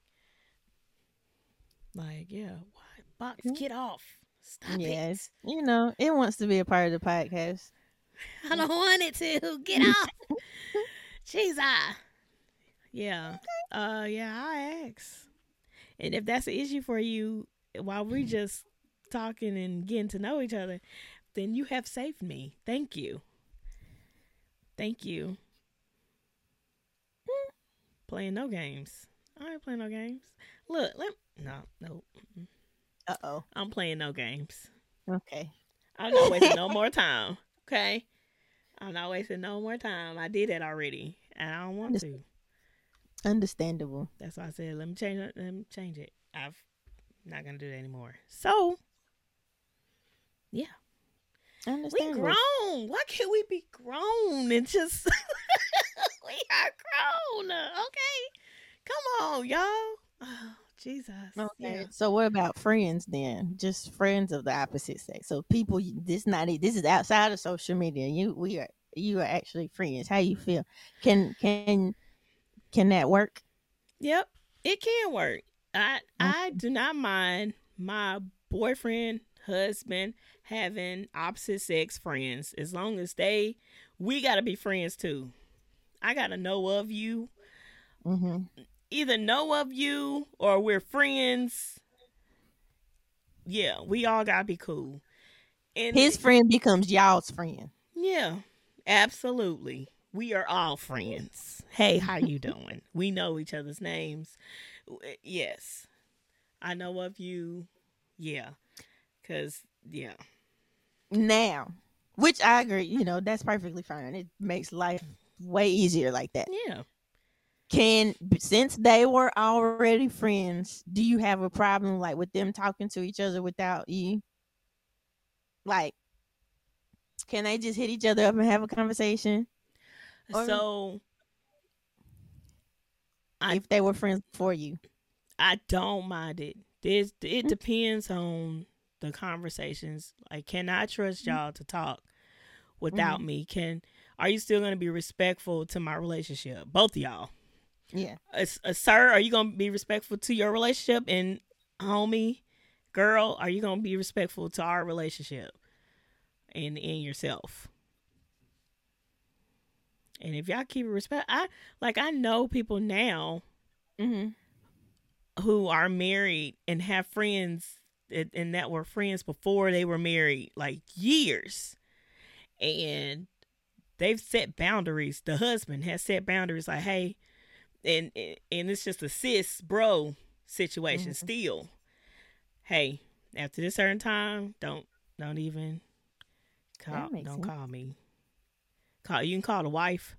like yeah, what box? Mhm. Get off! Stop yes, it! you know it wants to be a part of the podcast. I don't want it to. Get off! Jesus. Yeah. Uh. Yeah. I ask. And if that's an issue for you, while we're just talking and getting to know each other, then you have saved me. Thank you. Thank you. Playing no games. I ain't playing no games. Look, let no, no. mm-mm. Uh oh. I'm playing no games. Okay. I'm not wasting no more time. Okay. I'm not wasting no more time. I did that already, and I don't want to. Understandable. That's why I said let me change it. Let me change it. I've not gonna do that anymore. So we Understandable. grown. Why can't we be grown and just we are grown? Okay, come on, y'all. Jesus. Okay. Yeah. So what about friends then? Just friends of the opposite sex. So people this not this is outside of social media. You we are you are actually friends. How you feel? Can can can that work? Yep, it can work. I I do not mind my boyfriend, husband having opposite sex friends as long as they we got to be friends too. I got to know of you, Mm-hmm. Either know of you or we're friends. Yeah, we all got to be cool. And His friend becomes y'all's friend. Yeah, absolutely. We are all friends. Hey, how you doing? we know each other's names. Yes. I know of you. Yeah. Cuz yeah. Now, which I agree, you know, that's perfectly fine. It makes life way easier like that. Yeah. Can since they were already friends, do you have a problem like with them talking to each other without you? Like, can they just hit each other up and have a conversation Or- So I- if they were friends before you? I don't mind it. This it Mm. depends on the conversations. Like, can I trust y'all to talk without me? Can are you still gonna be respectful to my relationship? Both of y'all. Yeah. uh, uh, sir, are you gonna be respectful to your relationship? And homie, girl, are you gonna be respectful to our relationship? and in yourself. And if y'all keep it respect, I like I know people now Mm-hmm. who are married and have friends and, and that were friends before they were married, like years, and they've set boundaries. The husband has set boundaries, like, hey, and and it's just a sis bro situation Mhm. still. Hey, after this certain time, don't don't even call don't sense. call me. Call you can call the wife.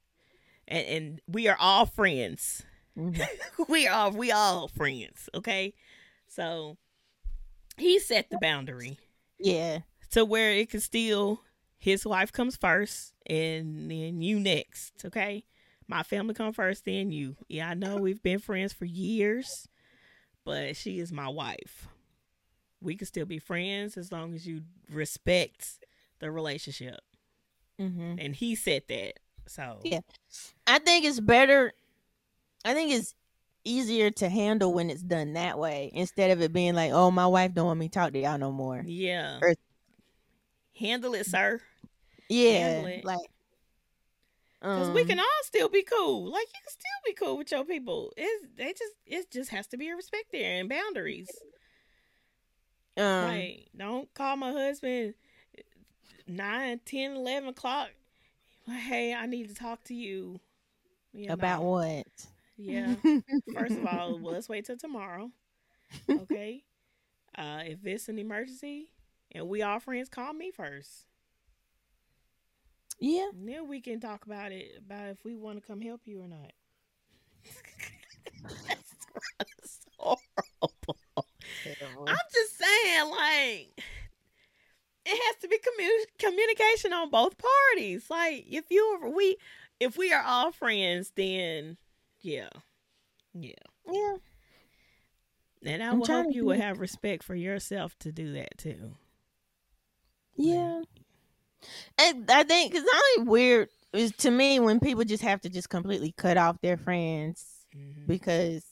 And and we are all friends. Mm-hmm. we are we all friends, okay? So he set the boundary Yeah. to where it can still his wife comes first and then you next, okay? My family come first, then you. Yeah, I know we've been friends for years, but she is my wife. We can still be friends as long as you respect the relationship. Mm-hmm. And he said that. So Yeah. I think it's better. I think it's easier to handle when it's done that way instead of it being like, "Oh, my wife don't want me to talk to y'all no more." yeah. Or- Handle it, sir. Yeah, it. like Because we um, can all still be cool. Like you can still be cool with your people. It's they just it just has to be a respect there and boundaries. um, Like don't call my husband 9, 10, 11 o'clock. Hey, I need to talk to you. Yeah, about what? Yeah. First of all, well, let's wait till tomorrow. Okay. uh, if it's an emergency and we all friends, call me first. Yeah, And then we can talk about it about if we want to come help you or not. That's horrible. I'm just saying, like, it has to be commu- communication on both parties. Like, if you we if we are all friends, then yeah, yeah. yeah. And I I'm would hope you would have respect for yourself to do that too. Yeah. And I think because only weird is to me when people just have to just completely cut off their friends Mhm. because,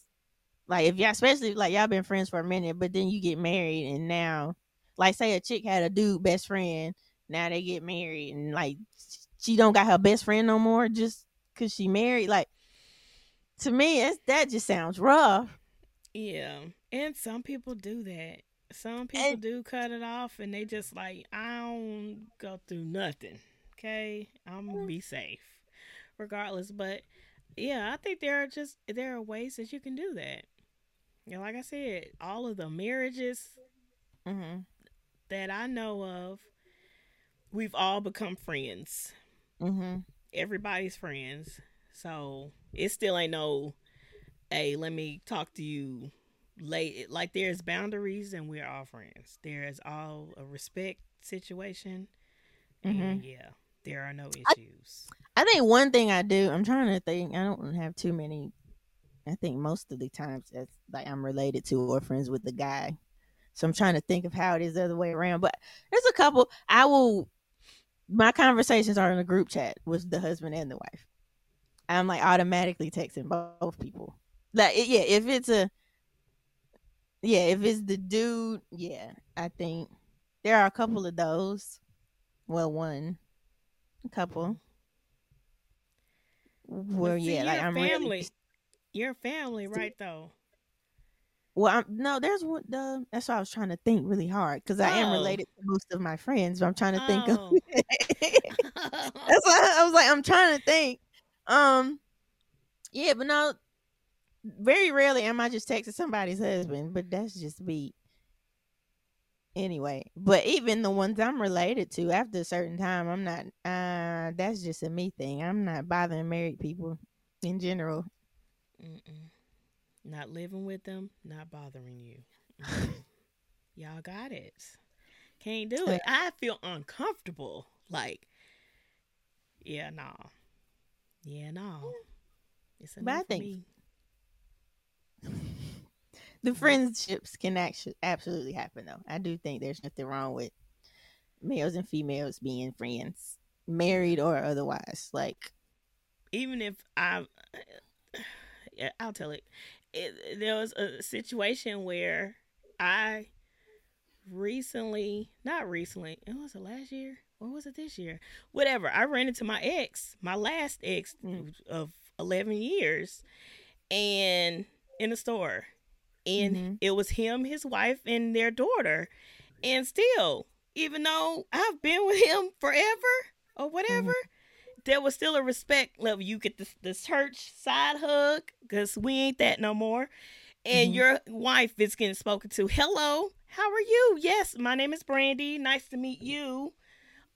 like, if y'all, especially like y'all been friends for a minute, but then you get married and now, like, say a chick had a dude best friend, now they get married and like she don't got her best friend no more just because she married. Like, to me, that just sounds rough. Yeah, and some people do that. Some people And- do cut it off, and they just like, I don't go through nothing. Okay, I'm gonna be safe, regardless. But yeah, I think there are just there are ways that you can do that. You know, like I said, all of the marriages Mm-hmm. that I know of, we've all become friends. Mm-hmm. Everybody's friends, so it still ain't no. Hey, let me talk to you late like there's boundaries and we're all friends there is all a respect situation and mm-hmm. yeah there are no issues I think one thing I do, I'm trying to think. I don't have too many. I think most of the times it's like I'm related to or friends with the guy. So I'm trying to think of how it is the other way around. But there's a couple. I will. My conversations are in a group chat with the husband and the wife. I'm like automatically texting both people. Like yeah, if it's a. Yeah, if it's the dude, yeah, I think there are a couple of those. Well, one, a couple. Well, see, yeah, like I'm family really. your family right though Well, I'm, no, there's one. The, that's why I was trying to think really hard because I am Oh. related to most of my friends, but I'm trying to think of. Oh. that's why I was like, I'm trying to think. Um, yeah, but no, very rarely am I just texting somebody's husband, but that's just me. Anyway, but even the ones I'm related to, after a certain time, I'm not. Uh, that's just a me thing. I'm not bothering married people in general. Mm-mm. not living with them not bothering you y'all got it can't do it i feel uncomfortable like yeah no yeah no it's But I think- me. The friendships can actually absolutely happen though. I do think there's nothing wrong with males and females being friends, married or otherwise. Like, even if I, yeah, I'll tell it. it. There was a situation where I recently, not recently, it was it last year. or was it this year? Whatever. I ran into my ex, my last ex Mm. of eleven years, and in a store, and Mhm. it was him, his wife, and their daughter, and still, even though I've been with him forever or whatever. There was still a respect level. You get the, the church side hug because we ain't that no more and Mhm. your wife is getting spoken to. Hello, how are you? Yes, my name is Brandy. Nice to meet you.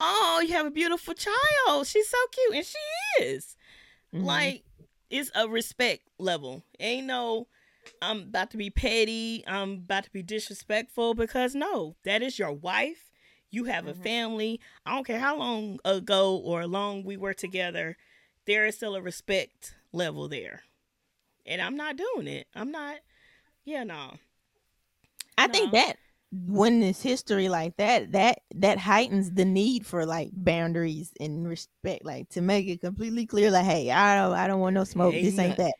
Oh, you have a beautiful child. She's so cute, and she is. Mhm. Like, it's a respect level. Ain't no, I'm about to be petty. I'm about to be disrespectful because no, that is your wife. You have a Mhm. family. I don't care how long ago or long we were together. There is still a respect level there, and I'm not doing it. I'm not. Yeah, no. I think that when it's history like that, that that heightens the need for like boundaries and respect, like to make it completely clear, like, hey, I don't, I don't want no smoke. This ain't not- that.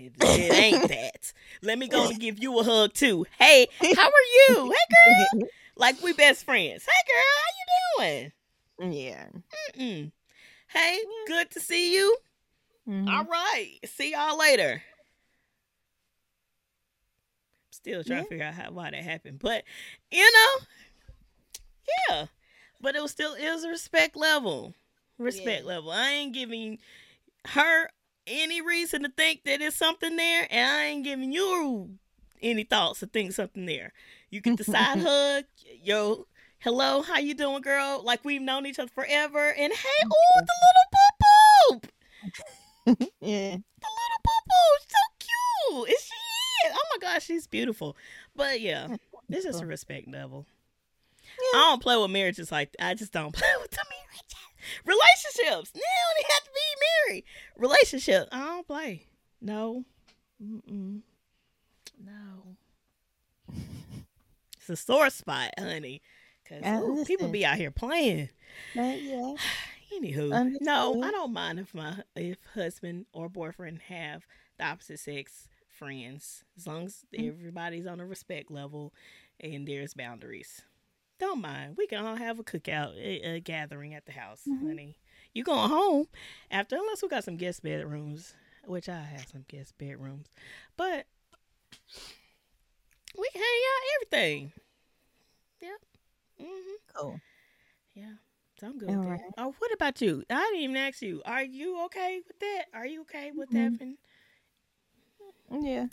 It, it ain't that. Let me go and give you a hug too. Hey, how are you? Hey, girl. Like we best friends. Hey, girl, how you doing? yeah. Mm-mm. Hey, good to see you. Mhm. All right, see y'all later. Still trying Yeah. to figure out how why that happened, but you know, yeah. But it was still is respect level, respect Yeah. level. I ain't giving her any reason to think that it's something there, and I ain't giving you any thoughts to think something there. You get the side hug, yo, hello, how you doing, girl? Like we've known each other forever, and hey, oh, the little poop poop yeah. the little boo boo, so cute. Is she? is. Oh my gosh, she's beautiful. But yeah, this is a respect level. I don't play with marriages like I just don't play with the marriages. Relationships. Now they have to be married. Relationships. I don't play. No. Mm-mm. No. It's a sore spot, honey. Cause ooh, people be out here playing. Yeah. Anywho, no, I don't mind if my if husband or boyfriend have the opposite sex friends, as long as Mm. everybody's on a respect level and there's boundaries. Don't mind. We can all have a cookout, a, a gathering at the house, Mhm. honey. You going home after, unless we got some guest bedrooms, which I have some guest bedrooms, but we can hang out everything. Yep. hmm Cool. yeah. So I'm good All with right. Oh, what about you? I didn't even ask you. Are you okay with that? Are you okay with Mhm. having? Yeah.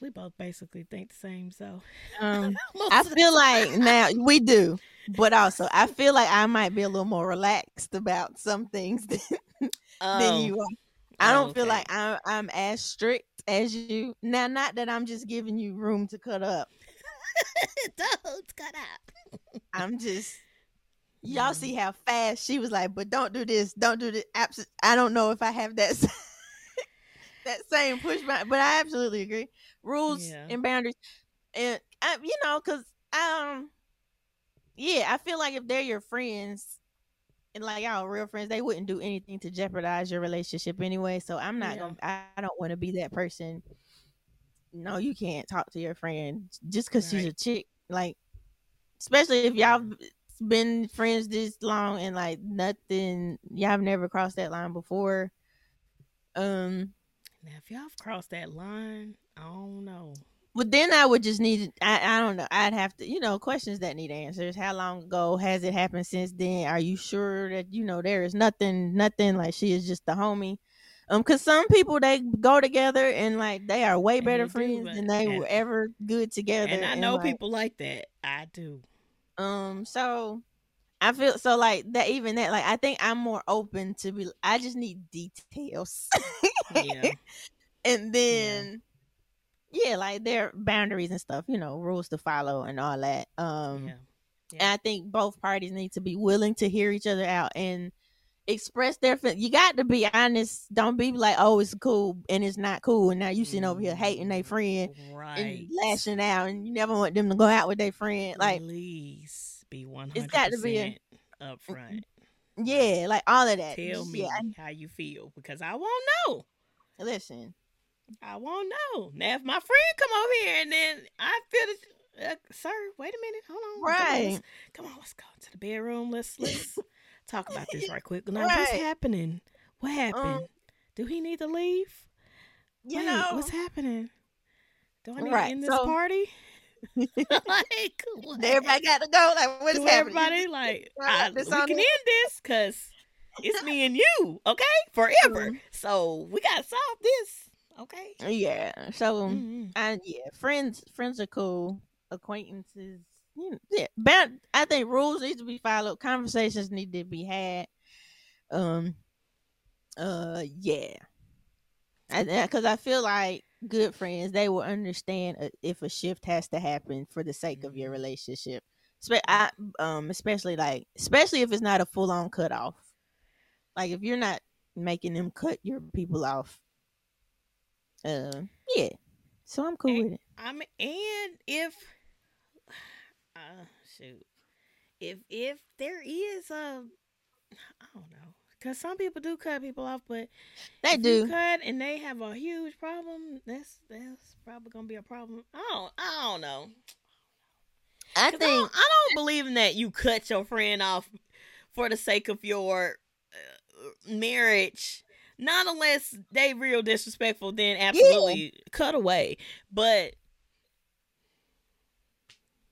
We both basically think the same, so Um, I feel like now we do, but also I feel like I might be a little more relaxed about some things than, than Oh, you are. I don't feel okay. like I'm I'm as strict as you. Now, not that I'm just giving you room to cut up. Don't cut out. I'm just y'all Mhm. see how fast she was like, but don't do this, don't do this. I don't know if I have that that same pushback, but I absolutely agree. Rules Yeah. and boundaries, and I, you know, cause um, yeah, I feel like if they're your friends and like y'all real friends, they wouldn't do anything to jeopardize your relationship anyway. So I'm not Yeah. gonna. I, I don't want to be that person. No, you can't talk to your friend just because she's a chick. Like, especially if y'all been friends this long and like nothing, y'all have never crossed that line before. Um, Now, if y'all have crossed that line, I don't know. but then I would just need. I I don't know. I'd have to, you know, questions that need answers. How long ago has it happened since then? Are you sure that you know there is nothing, nothing like she is just the homie? Um, cause some people they go together and like they are way better they do, friends than they and- were ever good together. and I know like, people like that. I do. Um, so I feel so like that. Even that, like I think I'm more open to be. I just need details, Yeah. and then yeah. like their boundaries and stuff. You know, rules to follow and all that. Um, yeah. and I think both parties need to be willing to hear each other out and express their feelings. You got to be honest. Don't be like, oh, it's cool and it's not cool, and now you sitting over here hating their friend Right. and lashing out, and you never want them to go out with their friend. Like, Please be one It's got to be a- upfront. yeah, like all of that. Tell Just- me yeah, how you feel because I won't know. Listen. I won't know. Now, if my friend come over here and then I feel that uh, sir, wait a minute, hold on. Right. Come on, let's, come on, let's go to the bedroom. Let's let's talk about this right quick. Now, what's happening? What happened? Do he need to leave? You Wait, know, what's happening? Do I need Right, to end this so- party? like, what? everybody got to go. Like, what's happening? everybody like Right, I, we can end this because it's me and you, okay, forever. Mhm. So we gotta solve this, okay? Yeah. So, Mhm. I yeah, friends friends are cool. Acquaintances, you know, yeah. Bound, I think rules need to be followed. Conversations need to be had. Um. Uh. Yeah. Because I feel like good friends, they will understand uh, if a shift has to happen for the sake of your relationship. Spe- I, um, especially like, especially if it's not a full on cut off. Like if you're not making them cut your people off. Uh, yeah. So I'm cool And- with it. I'm and if uh shoot, if if there is a, I don't know, because some people do cut people off, but They do. cut and they have a huge problem. That's that's probably gonna be a problem. I don't I don't know. I think don't, I don't believe in that you cut your friend off for the sake of your uh, marriage. Not unless they real disrespectful, then absolutely cut away. But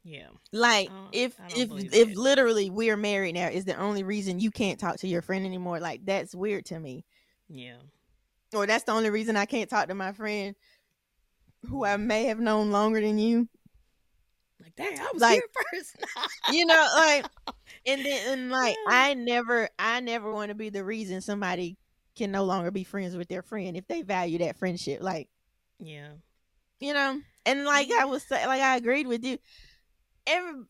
yeah, like if if if that. literally we're married now is the only reason you can't talk to your friend anymore. Like that's weird to me. yeah, Or that's the only reason I can't talk to my friend who I may have known longer than you. like dang, I was Like- here first. You know, like and then and like I never I never want to be the reason somebody can no longer be friends with their friend if they value that friendship. Like yeah, you know? And like i was like i agreed with you. Every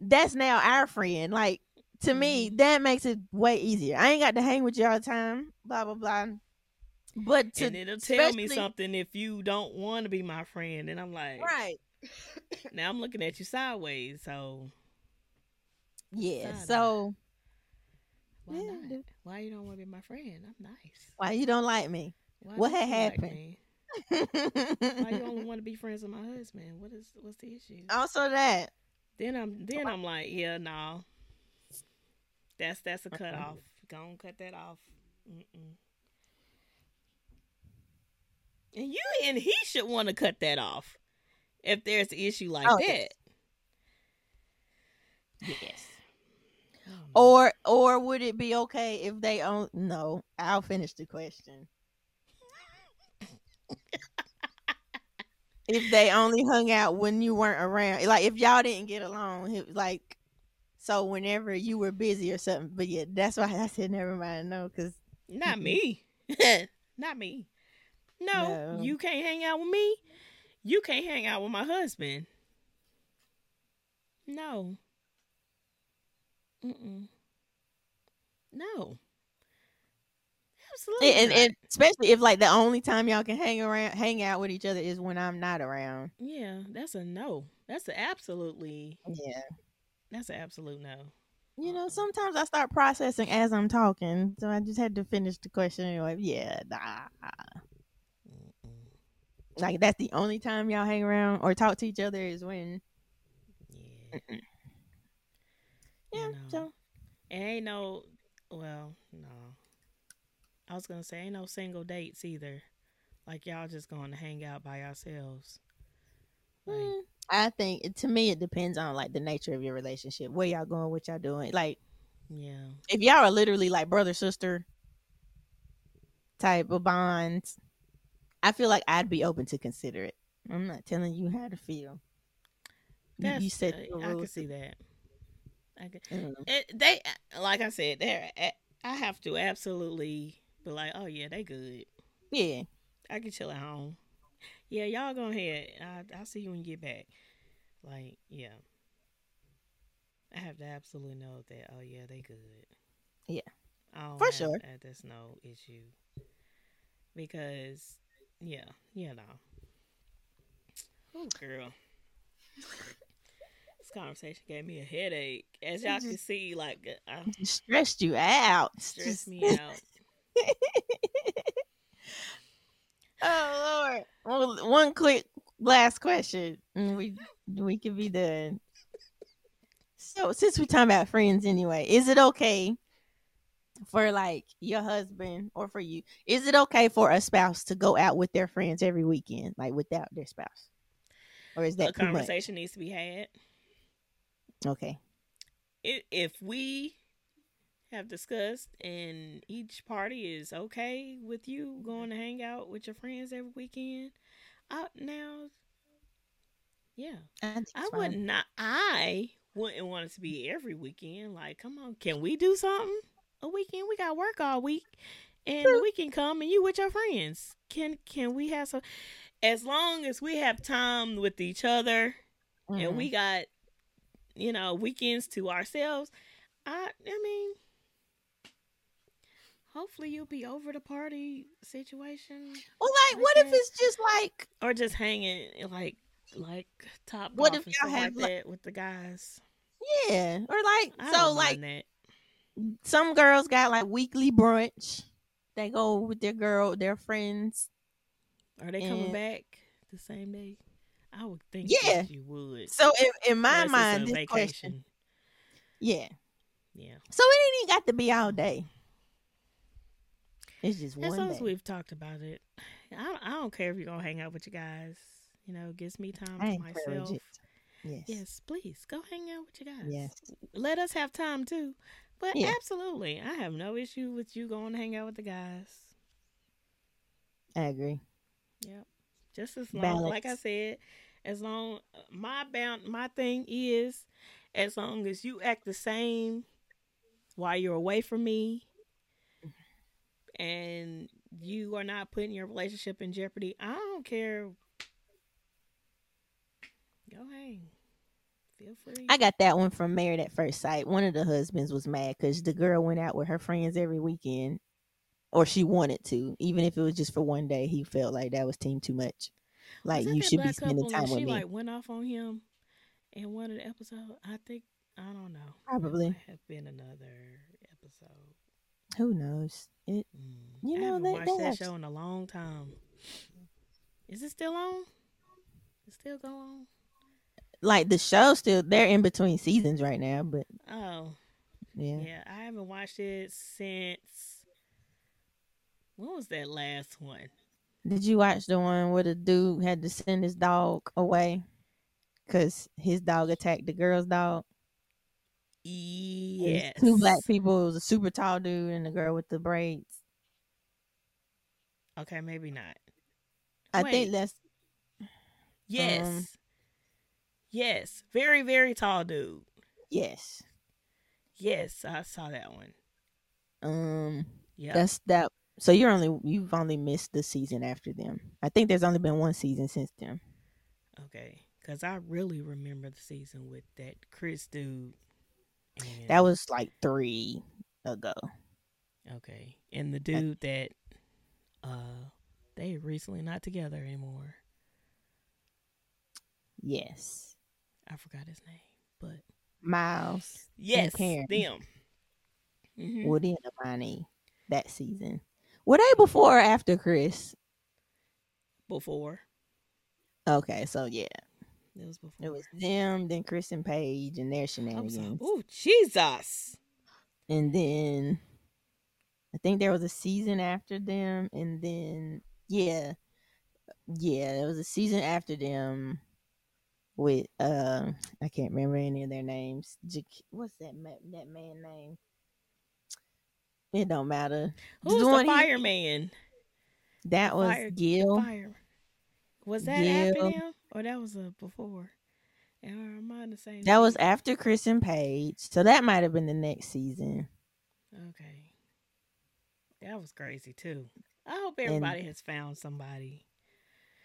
that's now our friend like to me mm-hmm. that makes it way easier. I ain't got to hang with you all the time blah blah blah. But to and it'll tell me something if you don't want to be my friend, and I'm like, right. Now I'm looking at you sideways. So yeah Side so why Yeah, not? Why you don't want to be my friend? I'm nice. why you don't like me Why What had you like happened? Why you only want to be friends with my husband? What is what's the issue? also that Then I'm then I'm like, yeah, no. That's that's a cut off. Go on, cut that off. Mm-mm. And you and he should want to cut that off if there's an issue like Oh, that. yes. yes Hmm. or or would it be okay if they own no i'll finish the question if they only hung out when you weren't around like if y'all didn't get along it, was like so whenever you were busy or something but yeah that's why i said never mind no because Not me. Not me. No, No. you can't hang out with me. You can't hang out with my husband. No. Mm-mm. No. Absolutely. and, not. and especially if like the only time y'all can hang around hang out with each other is when i'm not around yeah, that's a no. That's a absolutely. yeah That's an absolute no. you know uh-uh. sometimes i start processing as i'm talking so i just had to finish the question anyway yeah nah. Mm-mm. like that's the only time y'all hang around or talk to each other is when Yeah. Yeah No. so It ain't no. Well, no. I was gonna say ain't no single dates either. Like y'all just going to hang out by yourselves. Like, mm, i think to me it depends on like the nature of your relationship where y'all going what y'all doing like yeah. if y'all are literally like brother sister type of bonds i feel like i'd be open to consider it i'm not telling you how to feel You- That's, you set uh, I can see that. I can, Mm. it, they like I said, they I have to absolutely be like, oh yeah, they good. yeah I can chill at home. Yeah, y'all go ahead. I I'll see you when you get back. Like, yeah. I have to absolutely know that. Oh yeah, they good. Yeah. I For have- sure. uh, There's no issue because, yeah, you know. Oh girl, conversation gave me a headache. As y'all can see, like uh, I stressed you out stressed me out. oh lord well, one quick last question. and We we can be done. So since we're talking about friends anyway, is it okay for like your husband or for you? Is it okay for a spouse to go out with their friends every weekend, like without their spouse? Or is A that much? conversation needs to be had. Okay. if we have discussed and each party is okay with you going to hang out with your friends every weekend, I now, yeah, I, I would not. I wouldn't want it to be every weekend. Like, come on, can we do something a weekend? We got work all week, and we can come and you with your friends. Can can we have some? As long as we have time with each other and Mhm. we got you know weekends to ourselves i i mean hopefully you'll be over the party situation Well, like, like what if it's just like or just hanging like like top What if y'all have, like with the guys yeah, or like I so like some girls got like weekly brunch. They go with their girl, their friends. are they coming back the same day i would think Yeah. you would So in, in my mind, this vacation question, yeah. yeah So it ain't even got to be all day. It's just as one long day. as we've talked about it I don't, I don't care if you're gonna hang out with your guys you know gives me time I to myself it. Yes. Yes, please go hang out with your guys. Yes. Let us have time too. But Yeah. absolutely, I have no issue with you going to hang out with the guys. I agree. Yep. Just as long, like I said, as long my bound my thing is, as long as you act the same while you're away from me, and you are not putting your relationship in jeopardy, I don't care. Go hang. Feel free. I got that one from Married at First Sight. One of the husbands was mad because the girl went out with her friends every weekend, or she wanted to, even if it was just for one day. He felt like that was team too much. Like you should be spending time with she me. like went off on him in one of the episodes. I think I don't know. Probably. might have been another episode. Who knows? It Mm. You I know, haven't that- watched that that show in a long time. Is it still on? It still going on? like the show still they're in between seasons right now, but Oh, yeah. yeah. I haven't watched it since. When was that last one? Did you watch the one where the dude had to send his dog away because his dog attacked the girl's dog? Yes. Two black people. It was a super tall dude and the girl with the braids. Okay, maybe not. I Wait. think that's Yes. Um, yes. Very, very tall dude. yes. Yes, I saw that one. Um, Yeah. that's that. So you're only you've only missed the season after them. I think there's only been one season since them. Okay, because I really remember the season with that Chris dude. And, That was like three ago. okay, and the dude that uh they recently not together anymore. Yes, I forgot his name, but Miles, yes, them. Mhm. Woody, and Amani that season. Were they before or after Chris? Before Okay, so yeah, it was before. it was them, then Chris and Paige and their was like, shenanigans, oh Jesus! and then I think there was a season after them, and then yeah, yeah, there was a season after them with uh I can't remember any of their names. What's that ma- that man name? It don't matter. Who's The the, one he- fireman? That was Fire- Gil. Fire. Was that after Gil. them or that was a before? Am I the same? That was after Chris and Paige, so that might have been the next season. Okay. That was crazy too. I hope everybody has found somebody.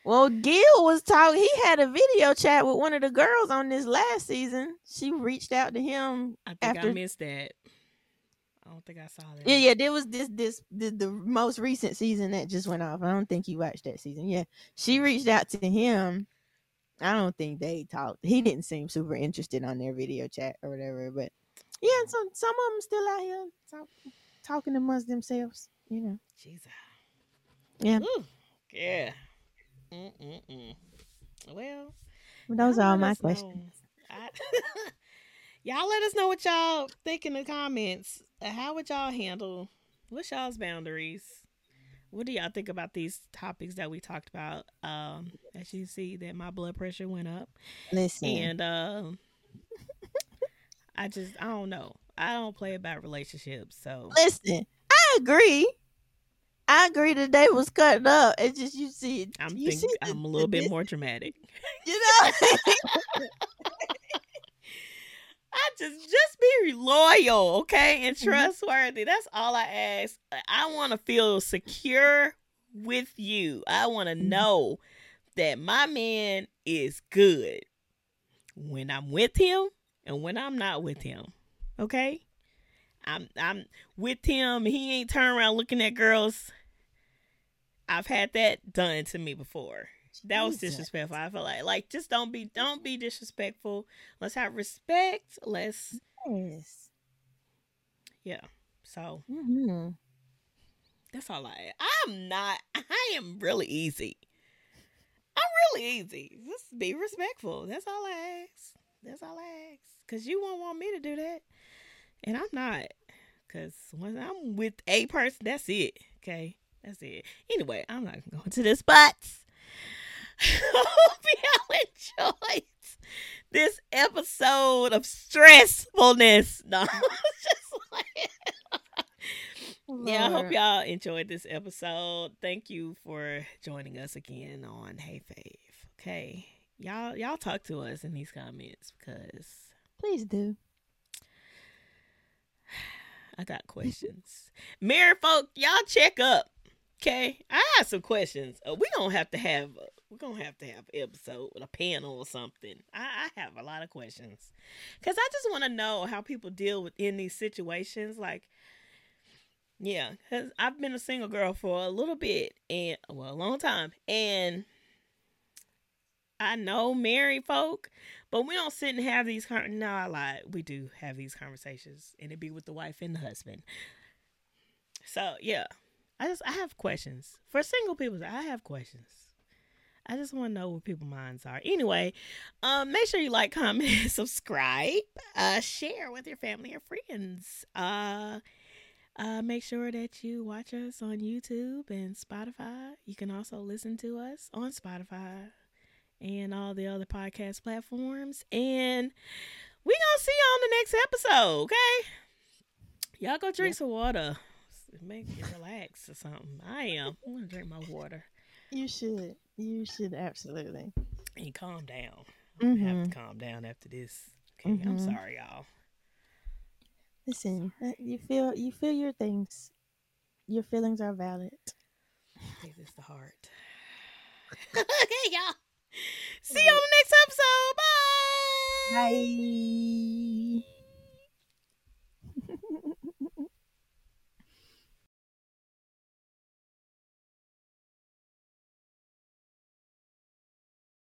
Well, Gil was talking. He had a video chat with one of the girls on this last season. She reached out to him. I think After- I missed that. I don't think I saw that. Yeah, yeah. There was this, this, the, the most recent season that just went off. I don't think you watched that season. Yeah, she mm. reached out to him. I don't think they talked. He didn't seem super interested on their video chat or whatever. But yeah, mm. some some of them still out here talk, talking amongst themselves. You know. Jesus. Yeah. Ooh, yeah. Mm-mm-mm. Well, Those are all my questions. I- y'all let us know what y'all think in the comments. Uh, How would y'all handle? What's y'all's boundaries? What do y'all think about these topics that we talked about? Um, as you see, that my blood pressure went up, Listen, and um, I just I don't know. I don't play about relationships, so listen. I agree. I agree. The day was cutting up. It's just you see. I'm you think see I'm a little bit more dramatic. You know. I just just be loyal, okay, and Mhm. trustworthy. That's all I ask. I want to feel secure with you. I want to Mhm. know that my man is good when I'm with him and when I'm not with him. Okay? I'm I'm with him. He ain't turn around looking at girls. I've had that done to me before. That was disrespectful. I feel like like just don't be don't be disrespectful. Let's have respect. Let's Yes. yeah. So hmm that's all I. I'm not. I am really easy. I'm really easy. Just be respectful. That's all I ask. That's all I ask. Cause you won't want me to do that, and I'm not. Cause when I'm with a person, that's it. Okay, that's it. Anyway, I'm not gonna go into this, but hope y'all enjoyed this episode of stressfulness. No, just like. Yeah, I hope y'all enjoyed this episode. Thank you for joining us again on Hey Fave. Okay. Y'all y'all talk to us in these comments because Please do. I got questions. Mirror folk, y'all check up. Okay. I have some questions. Uh, we don't have to have a, we're gonna have to have an episode with a panel or something. I, I have a lot of questions. Cause I just wanna know how people deal with in these situations. Like Yeah, because I've been a single girl for a little bit and well, a long time, and I know married folk, but we don't sit and have these. Con- no, I lied. We do have these conversations, and it be with the wife and the husband. So yeah, I just I have questions for single people. I have questions. I just want to know what people's minds are. Anyway, um, make sure you like, comment, subscribe. Uh, share with your family and friends. Uh. Uh, make sure that you watch us on YouTube and Spotify. You can also listen to us on Spotify and all the other podcast platforms. And we gonna see you on the next episode, okay? Y'all go drink some water. Make you relax or something. I am. I'm gonna drink my water You should. You should absolutely. and calm down. I'm gonna have to calm down after this. Okay, I'm Mhm. sorry, y'all. Listen, uh, you feel you feel your things. Your feelings are valid. This is the heart. okay, y'all. See you on the next episode. Bye. Bye.